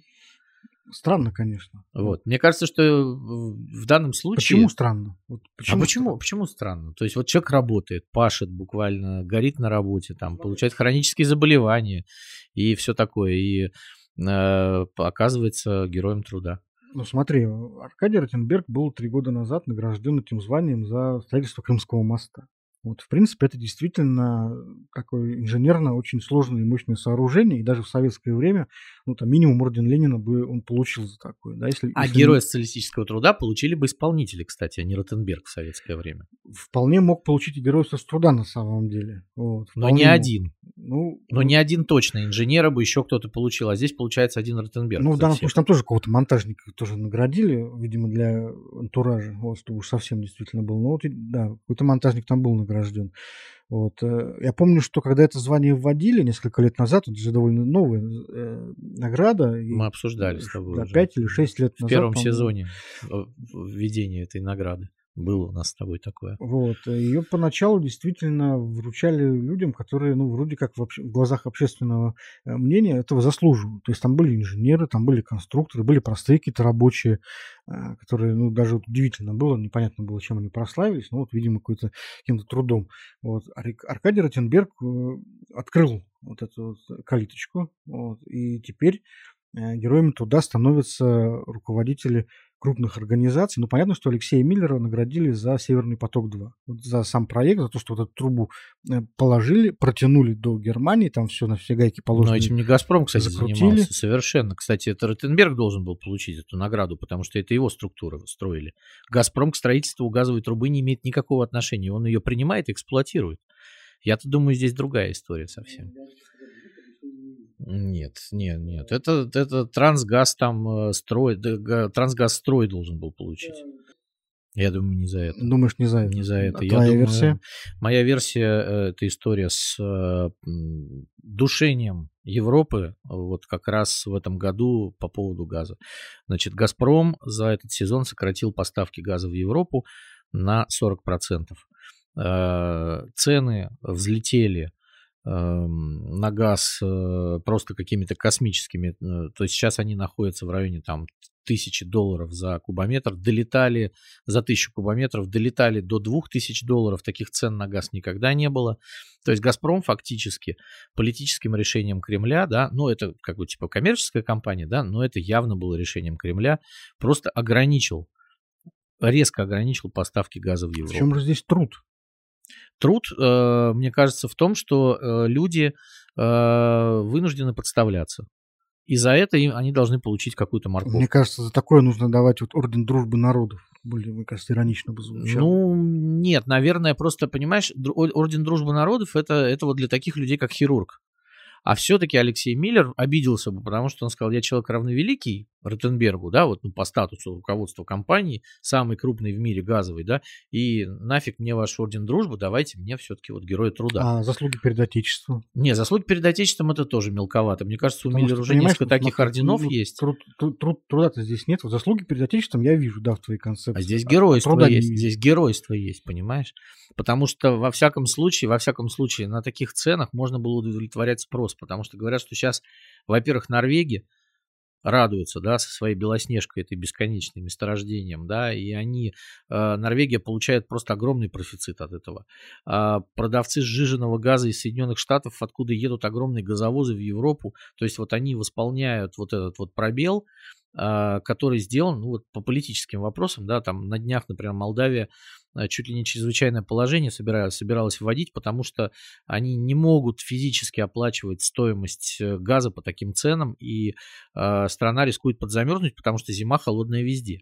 Странно, конечно. Вот. Мне кажется, что в данном случае... Почему странно? Вот почему, а почему, странно? почему странно? То есть вот человек работает, пашет буквально, горит на работе, там, получает хронические заболевания и все такое. И оказывается героем труда. Ну смотри, Аркадий Ротенберг был три года назад награжден этим званием за строительство Крымского моста. Вот, в принципе, это действительно такое инженерно очень сложное и мощное сооружение, и даже в советское время, ну, там, минимум орден Ленина бы он получил за такое. Да, если, а если... героя социалистического труда получили бы исполнители, кстати, а не Ротенберг в советское время. Вполне мог получить и герой труда на самом деле. Вот, Но не один. Ну, Но ну... не один точно. Инженера бы еще кто-то получил, а здесь получается один Ротенберг. Ну, в данном случае там тоже какого-то монтажника тоже наградили, видимо, для антуража, вот, чтобы уж совсем действительно был. Ну, вот, да, какой-то монтажник там был награжден. Вот. Э, я помню, что когда это звание вводили несколько лет назад, это же довольно новая э, награда. Мы обсуждали с тобой. Да, 5 или 6 лет назад. В первом сезоне введения этой награды. Было у нас с тобой такое. Вот. Ее поначалу действительно вручали людям, которые, ну, вроде как в, обще- в глазах общественного э, мнения этого заслуживают. То есть там были инженеры, там были конструкторы, были простые какие-то рабочие, э, которые, ну, даже вот удивительно было, непонятно было, чем они прославились, но вот, видимо, какой-то каким-то трудом. Вот. Аркадий Ротенберг э, открыл вот эту вот калиточку, вот, и теперь героями труда становятся руководители крупных организаций. Ну, понятно, что Алексея Миллера наградили за «Северный поток-2». Вот за сам проект, за то, что вот эту трубу э, положили, протянули до Германии, там все на все гайки положили. Но этим не «Газпром», кстати, закрутили. занимался совершенно. Кстати, это Ротенберг должен был получить эту награду, потому что это его структура строили. «Газпром» к строительству газовой трубы не имеет никакого отношения. Он ее принимает и эксплуатирует. Я-то думаю, здесь другая история совсем. Нет, нет, нет. Это, это трансгаз там э, строй, трансгаз строй должен был получить. Я думаю, не за это. Думаешь, не за это? Не за это. А Я твоя думаю, версия? Моя версия э, это история с э, душением Европы вот как раз в этом году по поводу газа. Значит, Газпром за этот сезон сократил поставки газа в Европу на 40%. Цены взлетели на газ э, просто какими-то космическими. Э, то есть сейчас они находятся в районе там тысячи долларов за кубометр, долетали за тысячу кубометров, долетали до двух тысяч долларов, таких цен на газ никогда не было. То есть «Газпром» фактически политическим решением Кремля, да, ну это как бы типа коммерческая компания, да, но это явно было решением Кремля, просто ограничил, резко ограничил поставки газа в Европу. В чем же здесь труд? Труд, э, мне кажется, в том, что э, люди э, вынуждены подставляться. И за это им, они должны получить какую-то морковку. Мне кажется, за такое нужно давать вот орден дружбы народов. Более, мне кажется, иронично бы звучало. Ну, нет, наверное, просто, понимаешь, орден дружбы народов это, это вот для таких людей, как хирург. А все-таки Алексей Миллер обиделся бы, потому что он сказал, я человек равновеликий, Ротенбергу, да, вот ну, по статусу руководства компании, самый крупный в мире газовый, да, и нафиг мне ваш орден дружбы, давайте мне все-таки вот героя труда. А заслуги перед Отечеством? Не, заслуги перед Отечеством это тоже мелковато. Мне кажется, у Миллера уже несколько таких смотри, орденов ну, есть. Труд, труд, труд, труда-то здесь нет. Вот заслуги перед Отечеством я вижу, да, в твоей концепции. А здесь геройство а есть, здесь геройство есть, понимаешь? Потому что во всяком случае, во всяком случае, на таких ценах можно было удовлетворять спрос, потому что говорят, что сейчас, во-первых, Норвегия, радуются, да, со своей белоснежкой, этой бесконечной месторождением, да, и они, э, Норвегия получает просто огромный профицит от этого. А продавцы сжиженного газа из Соединенных Штатов, откуда едут огромные газовозы в Европу, то есть вот они восполняют вот этот вот пробел, который сделан ну, вот, по политическим вопросам, да, там на днях, например, Молдавия а, чуть ли не чрезвычайное положение собиралась, собиралась вводить, потому что они не могут физически оплачивать стоимость э, газа по таким ценам, и э, страна рискует подзамерзнуть, потому что зима холодная везде.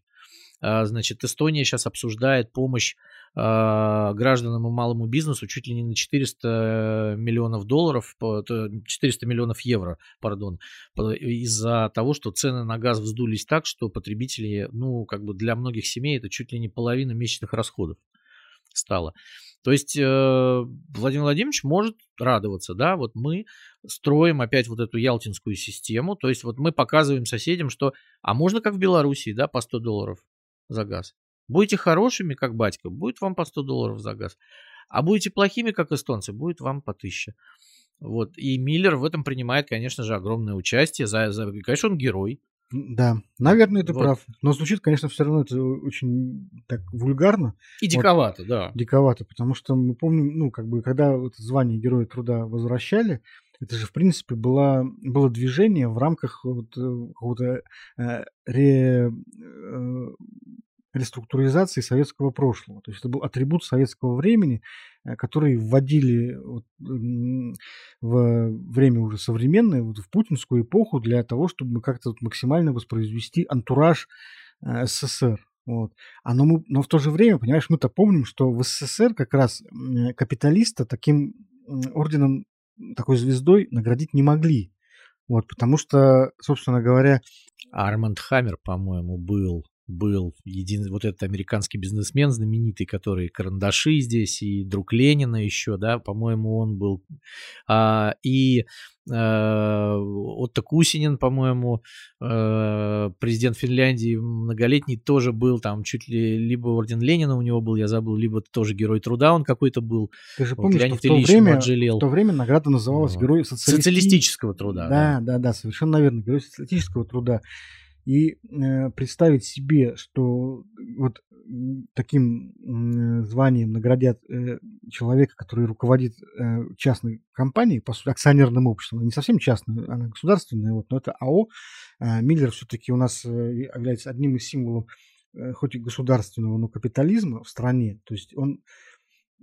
А, значит, Эстония сейчас обсуждает помощь а, гражданам и малому бизнесу чуть ли не на 400 миллионов долларов, 400 миллионов евро, пардон, из-за того, что цены на газ вздулись так, что потребители, ну, как бы для многих семей это чуть ли не половина месячных расходов стало. То есть э, Владимир Владимирович может радоваться, да, вот мы строим опять вот эту ялтинскую систему, то есть вот мы показываем соседям, что, а можно как в Белоруссии, да, по 100 долларов за газ. Будете хорошими, как батька, будет вам по 100 долларов за газ. А будете плохими, как эстонцы, будет вам по 1000. Вот. И Миллер в этом принимает, конечно же, огромное участие. За, за, конечно, он герой. Да, наверное, ты вот. прав. Но звучит, конечно, все равно это очень так вульгарно. И диковато, вот, да. Диковато, потому что мы помним, ну, как бы, когда вот звание Героя Труда возвращали, это же, в принципе, было, было движение в рамках вот, э, какого-то э, ре, э, реструктуризации советского прошлого. То есть это был атрибут советского времени, э, который вводили вот, в время уже современное, вот в путинскую эпоху для того, чтобы как-то вот максимально воспроизвести антураж э, СССР. Вот. А но, мы, но в то же время, понимаешь, мы-то помним, что в СССР как раз капиталиста таким орденом, такой звездой наградить не могли. Вот, потому что, собственно говоря... Арманд Хаммер, по-моему, был был един, вот этот американский бизнесмен знаменитый, который карандаши здесь, и друг Ленина еще, да, по-моему, он был. А, и э, Отто Кусинин, по-моему, э, президент Финляндии многолетний тоже был, там чуть ли либо орден Ленина у него был, я забыл, либо тоже герой труда он какой-то был. Ты же помнишь, вот, что в то, время, в то время награда называлась вот. Герой социалисти... социалистического труда. Да, да, да, да, совершенно верно, Герой социалистического труда. И э, представить себе, что вот таким э, званием наградят э, человека, который руководит э, частной компанией, по сути, акционерным обществом, не совсем частной, она государственная, вот, но это АО. Э, Миллер все-таки у нас э, является одним из символов э, хоть и государственного, но капитализма в стране. То есть он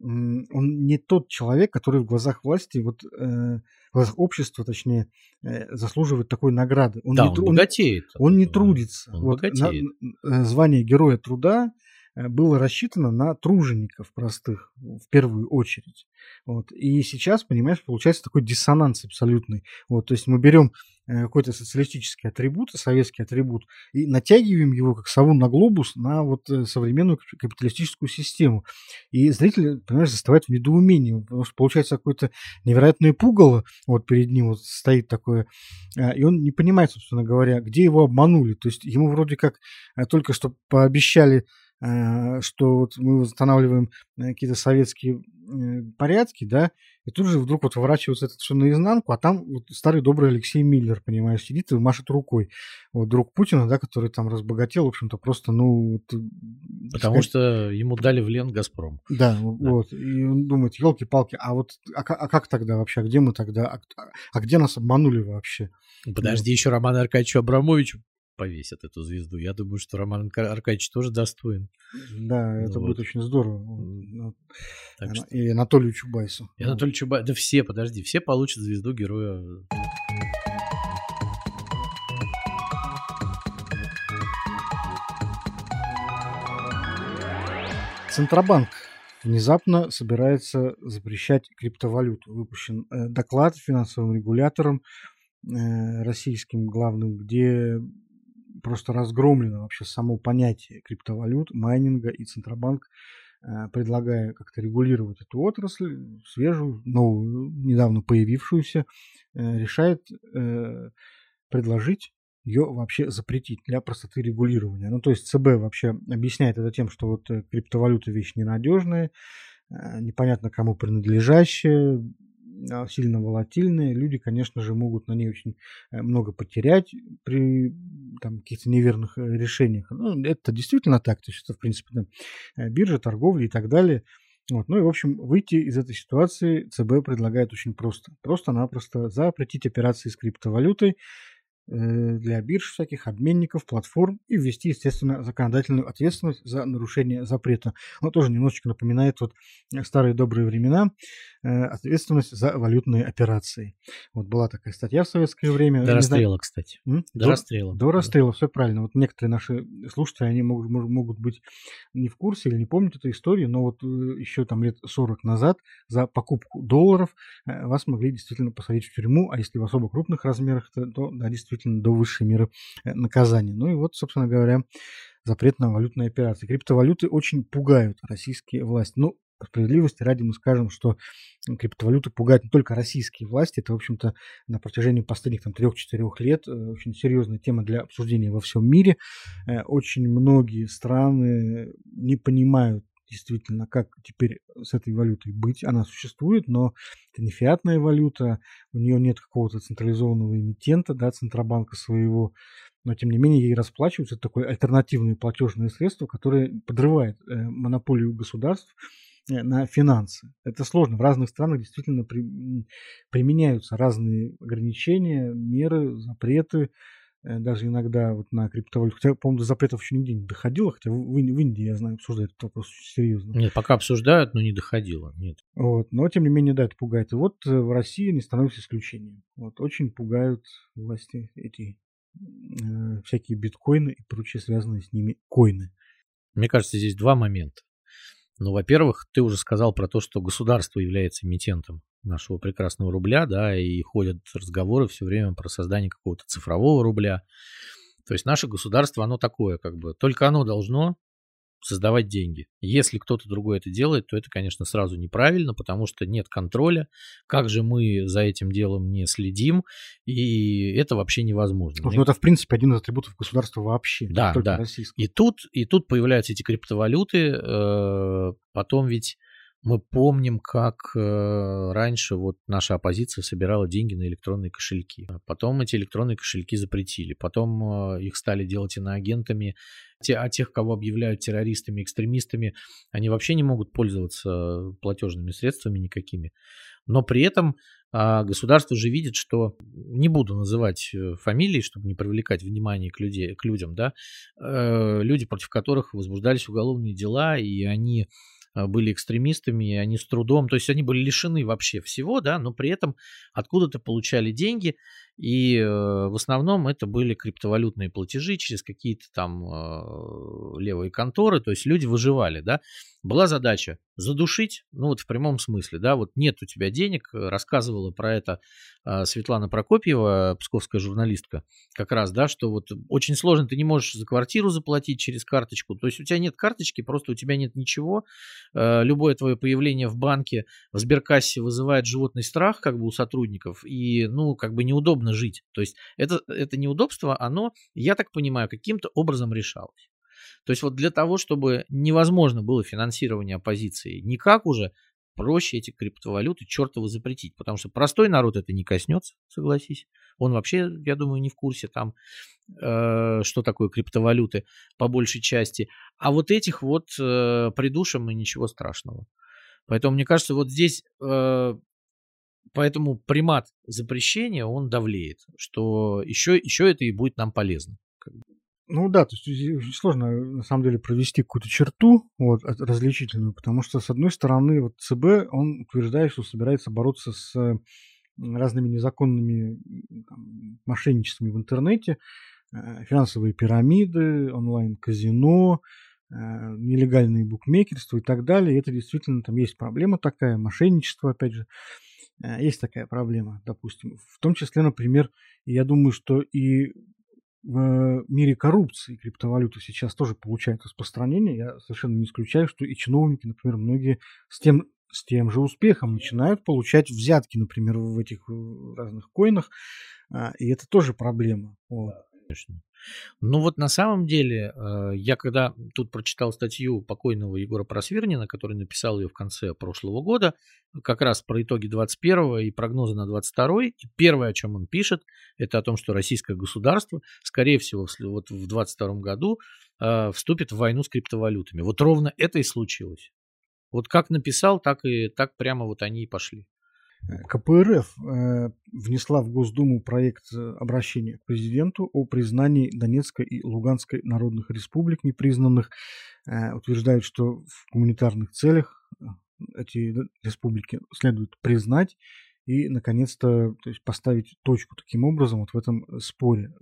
он не тот человек, который в глазах власти, вот, э, в глазах общества, точнее, э, заслуживает такой награды. Он да, не, он богатеет. Он, он не трудится. Он вот, богатеет. На, э, звание Героя Труда было рассчитано на тружеников простых в первую очередь. Вот. И сейчас, понимаешь, получается такой диссонанс абсолютный. Вот, то есть мы берем э, какой-то социалистический атрибут, советский атрибут, и натягиваем его как сову на глобус на вот э, современную капиталистическую систему. И зритель, понимаешь, заставляет в недоумении, потому что получается какое-то невероятное пугало вот перед ним вот стоит такое, и он не понимает, собственно говоря, где его обманули. То есть ему вроде как только что пообещали Э, что вот мы восстанавливаем э, какие-то советские э, порядки, да, и тут же вдруг вот выворачивается это все наизнанку, а там вот старый добрый Алексей Миллер, понимаешь, сидит и машет рукой. Вот друг Путина, да, который там разбогател, в общем-то, просто, ну... Вот, Потому сказать... что ему дали в лен «Газпром». Да, да, вот. И он думает, елки-палки, а вот а, а как тогда вообще, а где мы тогда, а, а где нас обманули вообще? Подожди, вот. еще Роман Аркадьевичу Абрамовичу повесят эту звезду. Я думаю, что Роман Аркадьевич тоже достоин. Да, это вот. будет очень здорово. Ну, так что... И Анатолию Чубайсу. И Анатолию Чубайсу. Да все, подожди, все получат звезду героя. Центробанк внезапно собирается запрещать криптовалюту. Выпущен э, доклад финансовым регулятором э, российским главным, где просто разгромлено вообще само понятие криптовалют, майнинга и Центробанк Э, предлагая как-то регулировать эту отрасль, свежую, новую, недавно появившуюся, э, решает э, предложить ее вообще запретить для простоты регулирования. Ну, то есть ЦБ вообще объясняет это тем, что вот криптовалюта вещь ненадежная, непонятно кому принадлежащая, а, сильно волатильные, люди, конечно же, могут на ней очень много потерять при там, каких-то неверных э, решениях. Ну, это действительно так, то есть это, в принципе, там, э, биржа, торговля и так далее. Вот. Ну и, в общем, выйти из этой ситуации ЦБ предлагает очень просто. Просто-напросто запретить операции с криптовалютой, Э, для бирж всяких, обменников, платформ и ввести, естественно, законодательную ответственность за нарушение запрета. Он тоже немножечко напоминает вот старые добрые времена, ответственность за валютные операции. Вот была такая статья в советское время. До расстрела, знаю, кстати. М? До, до расстрела. До расстрела, все правильно. Вот некоторые наши слушатели, они могут, могут быть не в курсе или не помнят эту историю, но вот э, еще там лет 40 назад за покупку долларов вас могли действительно посадить в тюрьму, а если в особо крупных размерах, то, то да, действительно до высшей меры э, наказания. Ну и вот, собственно говоря, запрет на валютные операции. Криптовалюты очень пугают российские власти. Ну, по справедливости ради мы скажем, что криптовалюты пугают не только российские власти, это, в общем-то, на протяжении последних там, 3-4 лет э, очень серьезная тема для обсуждения во всем мире. Э, очень многие страны не понимают действительно, как теперь с этой валютой быть. Она существует, но это не фиатная валюта, у нее нет какого-то централизованного эмитента, да, Центробанка своего, но тем не менее ей расплачиваются. Это такое альтернативное платежное средство, которое подрывает э, монополию государств на финансы. Это сложно. В разных странах действительно при, применяются разные ограничения, меры, запреты. Э, даже иногда вот на криптовалюту, хотя, по-моему, до запретов еще нигде не доходило, хотя в, в Индии, я знаю, обсуждают этот вопрос серьезно. Нет, пока обсуждают, но не доходило, нет. Вот, но, тем не менее, да, это пугает. И вот э, в России не становится исключением. Вот, очень пугают власти эти э, всякие биткоины и прочие связанные с ними коины. Мне кажется, здесь два момента. Ну, во-первых, ты уже сказал про то, что государство является эмитентом нашего прекрасного рубля, да, и ходят разговоры все время про создание какого-то цифрового рубля. То есть наше государство, оно такое, как бы, только оно должно создавать деньги. Если кто-то другой это делает, то это, конечно, сразу неправильно, потому что нет контроля. Как же мы за этим делом не следим? И это вообще невозможно. Ну, это, в принципе, один из атрибутов государства вообще. Да, да. И тут, и тут появляются эти криптовалюты. Э, потом ведь мы помним, как э, раньше вот наша оппозиция собирала деньги на электронные кошельки. А потом эти электронные кошельки запретили. Потом э, их стали делать иноагентами. Те, а тех, кого объявляют террористами, экстремистами, они вообще не могут пользоваться платежными средствами никакими. Но при этом э, государство же видит, что не буду называть э, фамилии, чтобы не привлекать внимание к, людей, к людям, да, э, люди, против которых возбуждались уголовные дела, и они были экстремистами, и они с трудом, то есть они были лишены вообще всего, да, но при этом откуда-то получали деньги, и э, в основном это были криптовалютные платежи через какие-то там э, левые конторы, то есть люди выживали, да. Была задача задушить, ну вот в прямом смысле, да, вот нет у тебя денег, рассказывала про это э, Светлана Прокопьева, псковская журналистка, как раз, да, что вот очень сложно, ты не можешь за квартиру заплатить через карточку, то есть у тебя нет карточки, просто у тебя нет ничего, любое твое появление в банке, в сберкассе вызывает животный страх, как бы у сотрудников, и, ну, как бы неудобно удобно жить. То есть это, это неудобство, оно, я так понимаю, каким-то образом решалось. То есть вот для того, чтобы невозможно было финансирование оппозиции никак уже, проще эти криптовалюты чертовы запретить, потому что простой народ это не коснется, согласись. Он вообще, я думаю, не в курсе там, э, что такое криптовалюты по большей части. А вот этих вот э, придушим и ничего страшного. Поэтому мне кажется, вот здесь э, Поэтому примат запрещения, он давлеет, что еще, еще это и будет нам полезно. Ну да, то есть сложно на самом деле провести какую-то черту вот, различительную, потому что, с одной стороны, вот ЦБ, он утверждает, что собирается бороться с разными незаконными там, мошенничествами в интернете, э, финансовые пирамиды, онлайн-казино, э, нелегальные букмекерство и так далее. И это действительно там есть проблема такая, мошенничество, опять же. Э, есть такая проблема, допустим. В том числе, например, я думаю, что и в мире коррупции криптовалюты сейчас тоже получают распространение. Я совершенно не исключаю, что и чиновники, например, многие с тем, с тем же успехом начинают получать взятки, например, в этих разных коинах. А, и это тоже проблема. Вот. Конечно. Ну вот на самом деле, э, я когда тут прочитал статью покойного Егора Просвернина, который написал ее в конце прошлого года, как раз про итоги 21 и прогнозы на 22 и первое, о чем он пишет, это о том, что российское государство, скорее всего, вот в 22 году э, вступит в войну с криптовалютами. Вот ровно это и случилось. Вот как написал, так и так прямо вот они и пошли. КПРФ э, внесла в Госдуму проект э, обращения к президенту о признании Донецкой и Луганской народных республик непризнанных. Э, утверждают, что в гуманитарных целях эти республики следует признать и, наконец-то, то есть поставить точку таким образом вот в этом споре.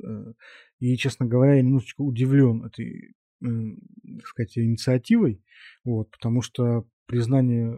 И, честно говоря, я немножечко удивлен этой, так сказать, инициативой, вот, потому что признание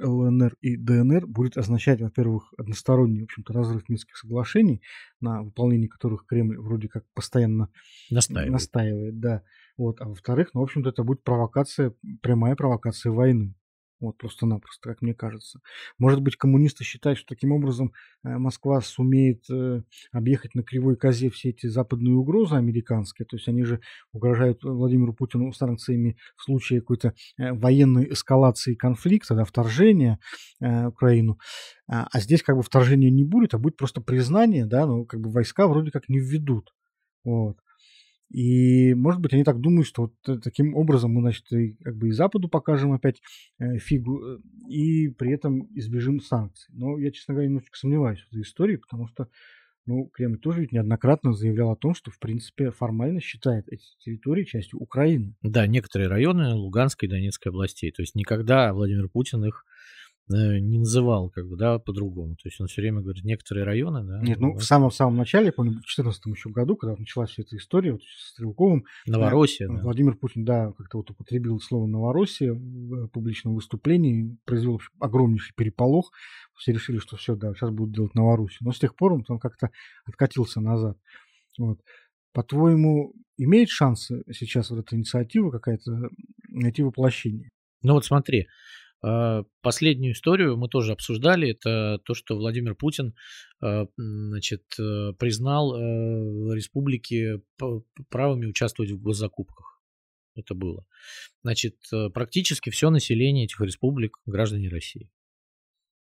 ЛНР и ДНР будет означать, во-первых, односторонний, в общем-то, разрыв Минских соглашений, на выполнении которых Кремль вроде как постоянно настаивает, настаивает да. Вот. А во-вторых, ну, в общем-то, это будет провокация, прямая провокация войны. Вот просто-напросто, как мне кажется. Может быть, коммунисты считают, что таким образом э, Москва сумеет э, объехать на кривой козе все эти западные угрозы американские. То есть они же угрожают Владимиру Путину санкциями в случае какой-то э, военной эскалации конфликта, да, вторжения в Украину. А, а здесь как бы вторжения не будет, а будет просто признание, да, но как бы войска вроде как не введут. Вот. И, может быть, они так думают, что вот э, таким образом мы, значит, и, как бы и Западу покажем опять э, фигу, э, и при этом избежим санкций. Но я, честно говоря, немножечко сомневаюсь в этой истории, потому что ну, Кремль тоже ведь неоднократно заявлял о том, что, в принципе, формально считает эти территории частью Украины. Да, некоторые районы Луганской и Донецкой областей. То есть никогда Владимир Путин их не называл, как бы, да, по-другому. То есть он все время говорит, некоторые районы, да. Нет, ну, в самом-самом начале, я помню, в 2014 еще году, когда началась вся эта история вот, с Стрелковым. Новороссия, да, да. Владимир Путин, да, как-то вот употребил слово Новороссия в публичном выступлении, произвел огромнейший переполох. Все решили, что все, да, сейчас будут делать Новороссию. Но с тех пор он, он как-то откатился назад. Вот. По-твоему, имеет шансы сейчас вот эта инициатива какая-то найти воплощение? Ну вот смотри, последнюю историю мы тоже обсуждали. Это то, что Владимир Путин а, значит, э, признал э, республики правами участвовать в госзакупках. Это было. Значит, э, практически все население этих республик граждане России.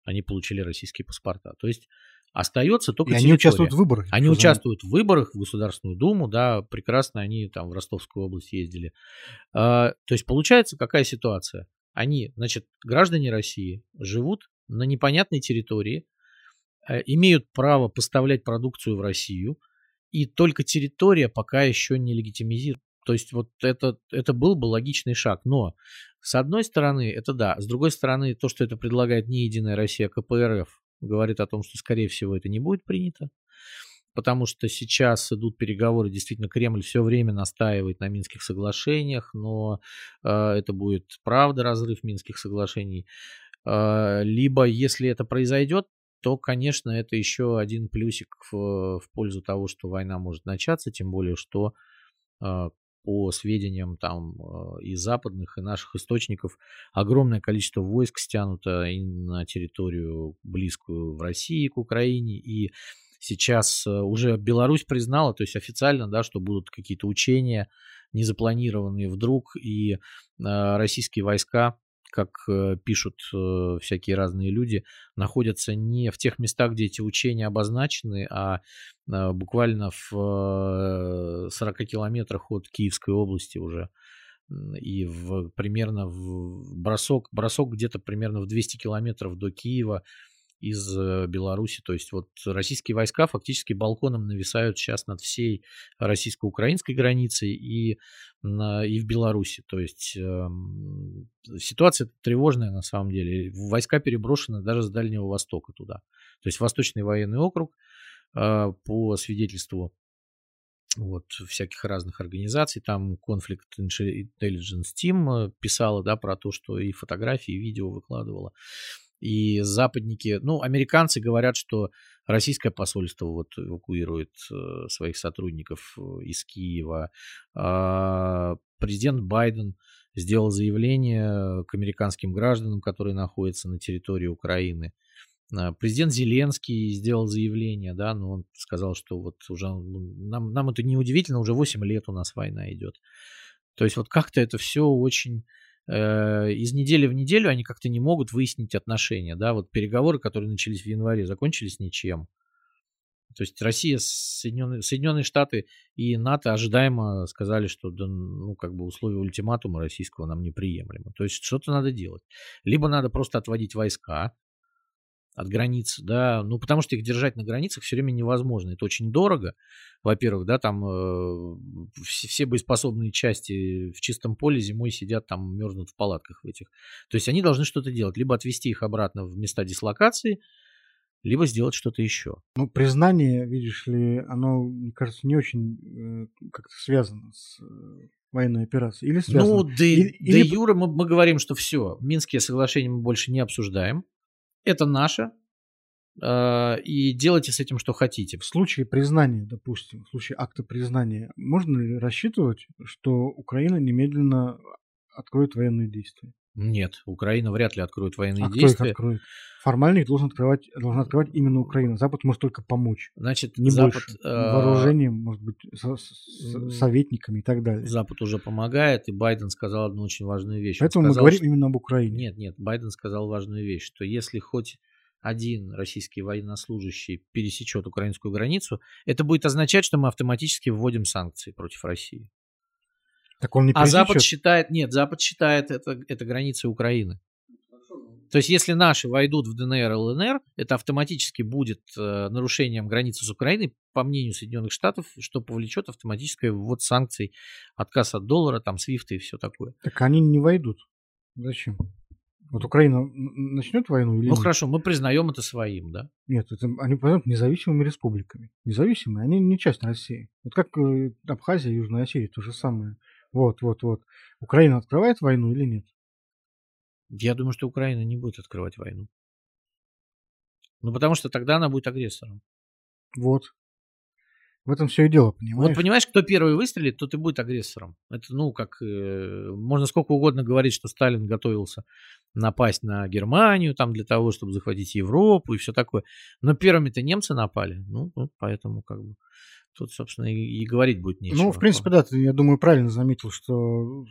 Они получили российские паспорта. То есть остается только И они участвуют в выборах. Они участвуют в выборах в Государственную Думу, да, прекрасно они там в Ростовскую область ездили. А, то есть получается какая ситуация? Они, значит, граждане России живут на непонятной территории, э, имеют право поставлять продукцию в Россию, и только территория пока еще не легитимизирует. То есть вот это, это был бы логичный шаг. Но с одной стороны, это да. С другой стороны, то, что это предлагает не Единая Россия, а КПРФ, говорит о том, что, скорее всего, это не будет принято потому что сейчас идут переговоры, действительно, Кремль все время настаивает на Минских соглашениях, но э, это будет правда разрыв Минских соглашений. Э, либо, если это произойдет, то, конечно, это еще один плюсик в, в пользу того, что война может начаться, тем более, что э, по сведениям там и западных, и наших источников, огромное количество войск стянуто и на территорию близкую в России к Украине, и Сейчас э, уже Беларусь признала, то есть официально, да, что будут какие-то учения незапланированные вдруг, и э, российские войска как э, пишут всякие разные люди, находятся не в тех местах, где эти учения обозначены, а буквально в 40 километрах от Киевской области уже. И в, примерно в бросок, бросок где-то примерно в 200 километров до Киева из э, Беларуси. То есть вот российские войска фактически балконом нависают сейчас над всей российско-украинской границей и, и в Беларуси. То есть э, ситуация тревожная на самом деле. Войска переброшены даже с Дальнего Востока туда. То есть Восточный военный округ э, по свидетельству вот, всяких разных организаций, там Conflict Intelligence Team э, писала, да, про то, что и фотографии, и видео выкладывала. И западники, ну, американцы говорят, что российское посольство вот эвакуирует э, своих сотрудников э, из Киева. А президент Байден сделал заявление к американским гражданам, которые находятся на территории Украины. А президент Зеленский сделал заявление, да, но он сказал, что вот уже ну, нам, нам это не удивительно, уже 8 лет у нас война идет. То есть вот как-то это все очень из недели в неделю они как-то не могут выяснить отношения, да, вот переговоры, которые начались в январе, закончились ничем. То есть Россия, Соединенные, Соединенные Штаты и НАТО ожидаемо сказали, что да, ну, как бы условия ультиматума российского нам неприемлемы. То есть что-то надо делать. Либо надо просто отводить войска, от границ, да, ну, потому что их держать на границах все время невозможно. Это очень дорого, во-первых, да, там э, все, все боеспособные части в чистом поле зимой сидят там, мерзнут в палатках в этих. То есть они должны что-то делать, либо отвести их обратно в места дислокации, либо сделать что-то еще. Ну, признание, видишь ли, оно, мне кажется, не очень э, как-то связано с э, военной операцией. Или связано? Ну, да, или, да или... Юра, мы, мы говорим, что все, Минские соглашения мы больше не обсуждаем это наше, а, и делайте с этим, что хотите. В случае признания, допустим, в случае акта признания, можно ли рассчитывать, что Украина немедленно откроет военные действия? Нет, Украина вряд ли откроет военные а действия. Кто их откроет? Формально их должен открывать, должна открывать именно Украина. Запад может только помочь. Значит, не Запад, больше. А, Вооружением, может быть, со, с, советниками и так далее. Запад уже помогает, и Байден сказал одну очень важную вещь. Поэтому сказал, мы говорим что... именно об Украине. Нет, нет, Байден сказал важную вещь, что если хоть один российский военнослужащий пересечет украинскую границу, это будет означать, что мы автоматически вводим санкции против России. Так он не а Запад считает, нет, Запад считает это, это границей Украины. То есть, если наши войдут в ДНР и ЛНР, это автоматически будет э, нарушением границы с Украиной, по мнению Соединенных Штатов, что повлечет автоматическое ввод санкций, отказ от доллара, там, свифта и все такое. Так они не войдут. Зачем? Вот Украина начнет войну или Ну нет? хорошо, мы признаем это своим, да? Нет, это, они признают независимыми республиками. Независимые, они не часть России. Вот как э, Абхазия, Южная Осетия, то же самое. Вот, вот, вот. Украина открывает войну или нет? Я думаю, что Украина не будет открывать войну. Ну, потому что тогда она будет агрессором. Вот. В этом все и дело, понимаешь? Вот понимаешь, кто первый выстрелит, тот и будет агрессором. Это, ну, как э, можно сколько угодно говорить, что Сталин готовился напасть на Германию там для того, чтобы захватить Европу и все такое. Но первыми-то немцы напали. Ну, ну поэтому как бы тут, собственно, и, и говорить будет нечего. Ну, в принципе, да, ты, я думаю, правильно заметил, что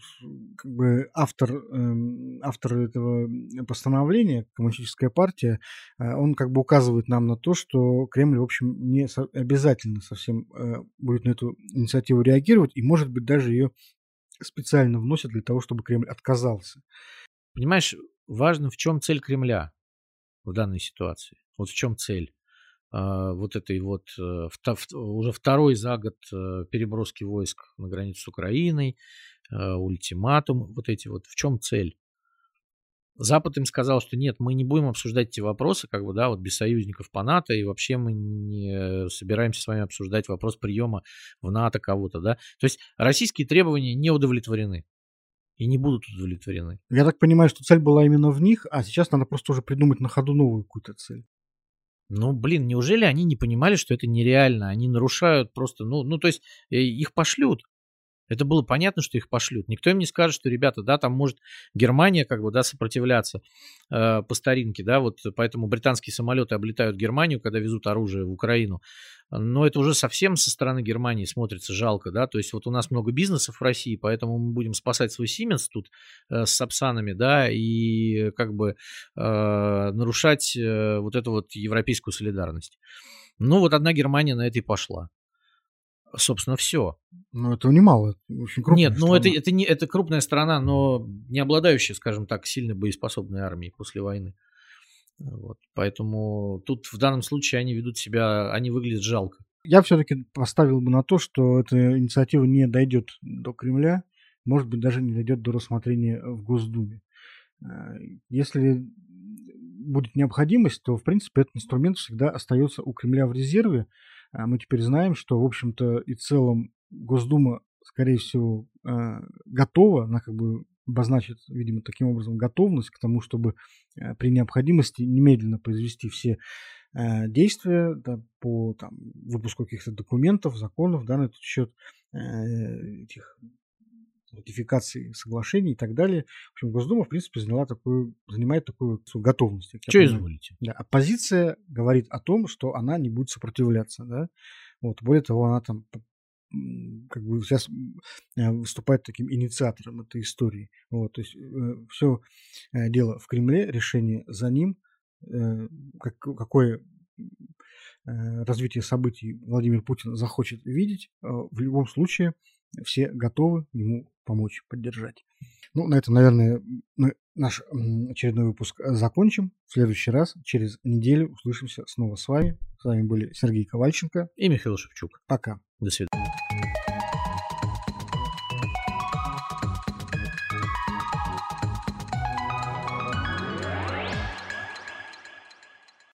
как бы автор, э, автор этого постановления, коммунистическая партия, э, он как бы указывает нам на то, что Кремль, в общем, не со- обязательно совсем э, будет на эту инициативу реагировать, и, может быть, даже ее специально вносят для того, чтобы Кремль отказался. Понимаешь, важно, в чем цель Кремля в данной ситуации. Вот в чем цель. А, вот этой вот э, уже второй за год э, переброски войск на границу с Украиной, э, ультиматум, вот эти вот, в чем цель? Запад им сказал, что нет, мы не будем обсуждать эти вопросы, как бы, да, вот без союзников по НАТО, и вообще мы не собираемся с вами обсуждать вопрос приема в НАТО кого-то, да. То есть российские требования не удовлетворены и не будут удовлетворены. Я так понимаю, что цель была именно в них, а сейчас надо просто уже придумать на ходу новую какую-то цель. Ну, блин, неужели они не понимали, что это нереально? Они нарушают просто, ну, ну то есть э, их пошлют. Это было понятно, что их пошлют. Никто им не скажет, что, ребята, да, там может Германия как бы, да, сопротивляться э, по старинке, да, вот поэтому британские самолеты облетают Германию, когда везут оружие в Украину. Но это уже совсем со стороны Германии смотрится жалко, да, то есть вот у нас много бизнесов в России, поэтому мы будем спасать свой Siemens тут э, с сапсанами, да, и как бы э, нарушать э, вот эту вот европейскую солидарность. Ну вот одна Германия на это и пошла собственно, все. Ну, этого немало. Очень крупная Нет, ну это, это, не, это крупная страна, но не обладающая, скажем так, сильно боеспособной армией после войны. Вот. Поэтому тут в данном случае они ведут себя, они выглядят жалко. Я все-таки поставил бы на то, что эта инициатива не дойдет до Кремля, может быть, даже не дойдет до рассмотрения в Госдуме. Э, если будет необходимость, то, в принципе, этот инструмент всегда остается у Кремля в резерве, а мы теперь знаем, что, в общем-то, и целом Госдума, скорее всего, э, готова, она как бы обозначит, видимо, таким образом готовность к тому, чтобы э, при необходимости немедленно произвести все э, действия да, по там, выпуску каких-то документов, законов да, на этот счет этих ратификации соглашений и так далее. В общем, Госдума, в принципе, заняла такую, занимает такую готовность. Что изволите? Да, оппозиция говорит о том, что она не будет сопротивляться. Да? Вот, более того, она там как бы сейчас э, выступает таким инициатором этой истории. Вот, то есть э, все э, дело в Кремле, решение за ним, как, какое развитие событий Владимир Путин захочет видеть, в любом случае все готовы ему помочь, поддержать. Ну, на этом, наверное, мы наш очередной выпуск закончим. В следующий раз, через неделю, услышимся снова с вами. С вами были Сергей Ковальченко и Михаил Шевчук. Пока. До свидания.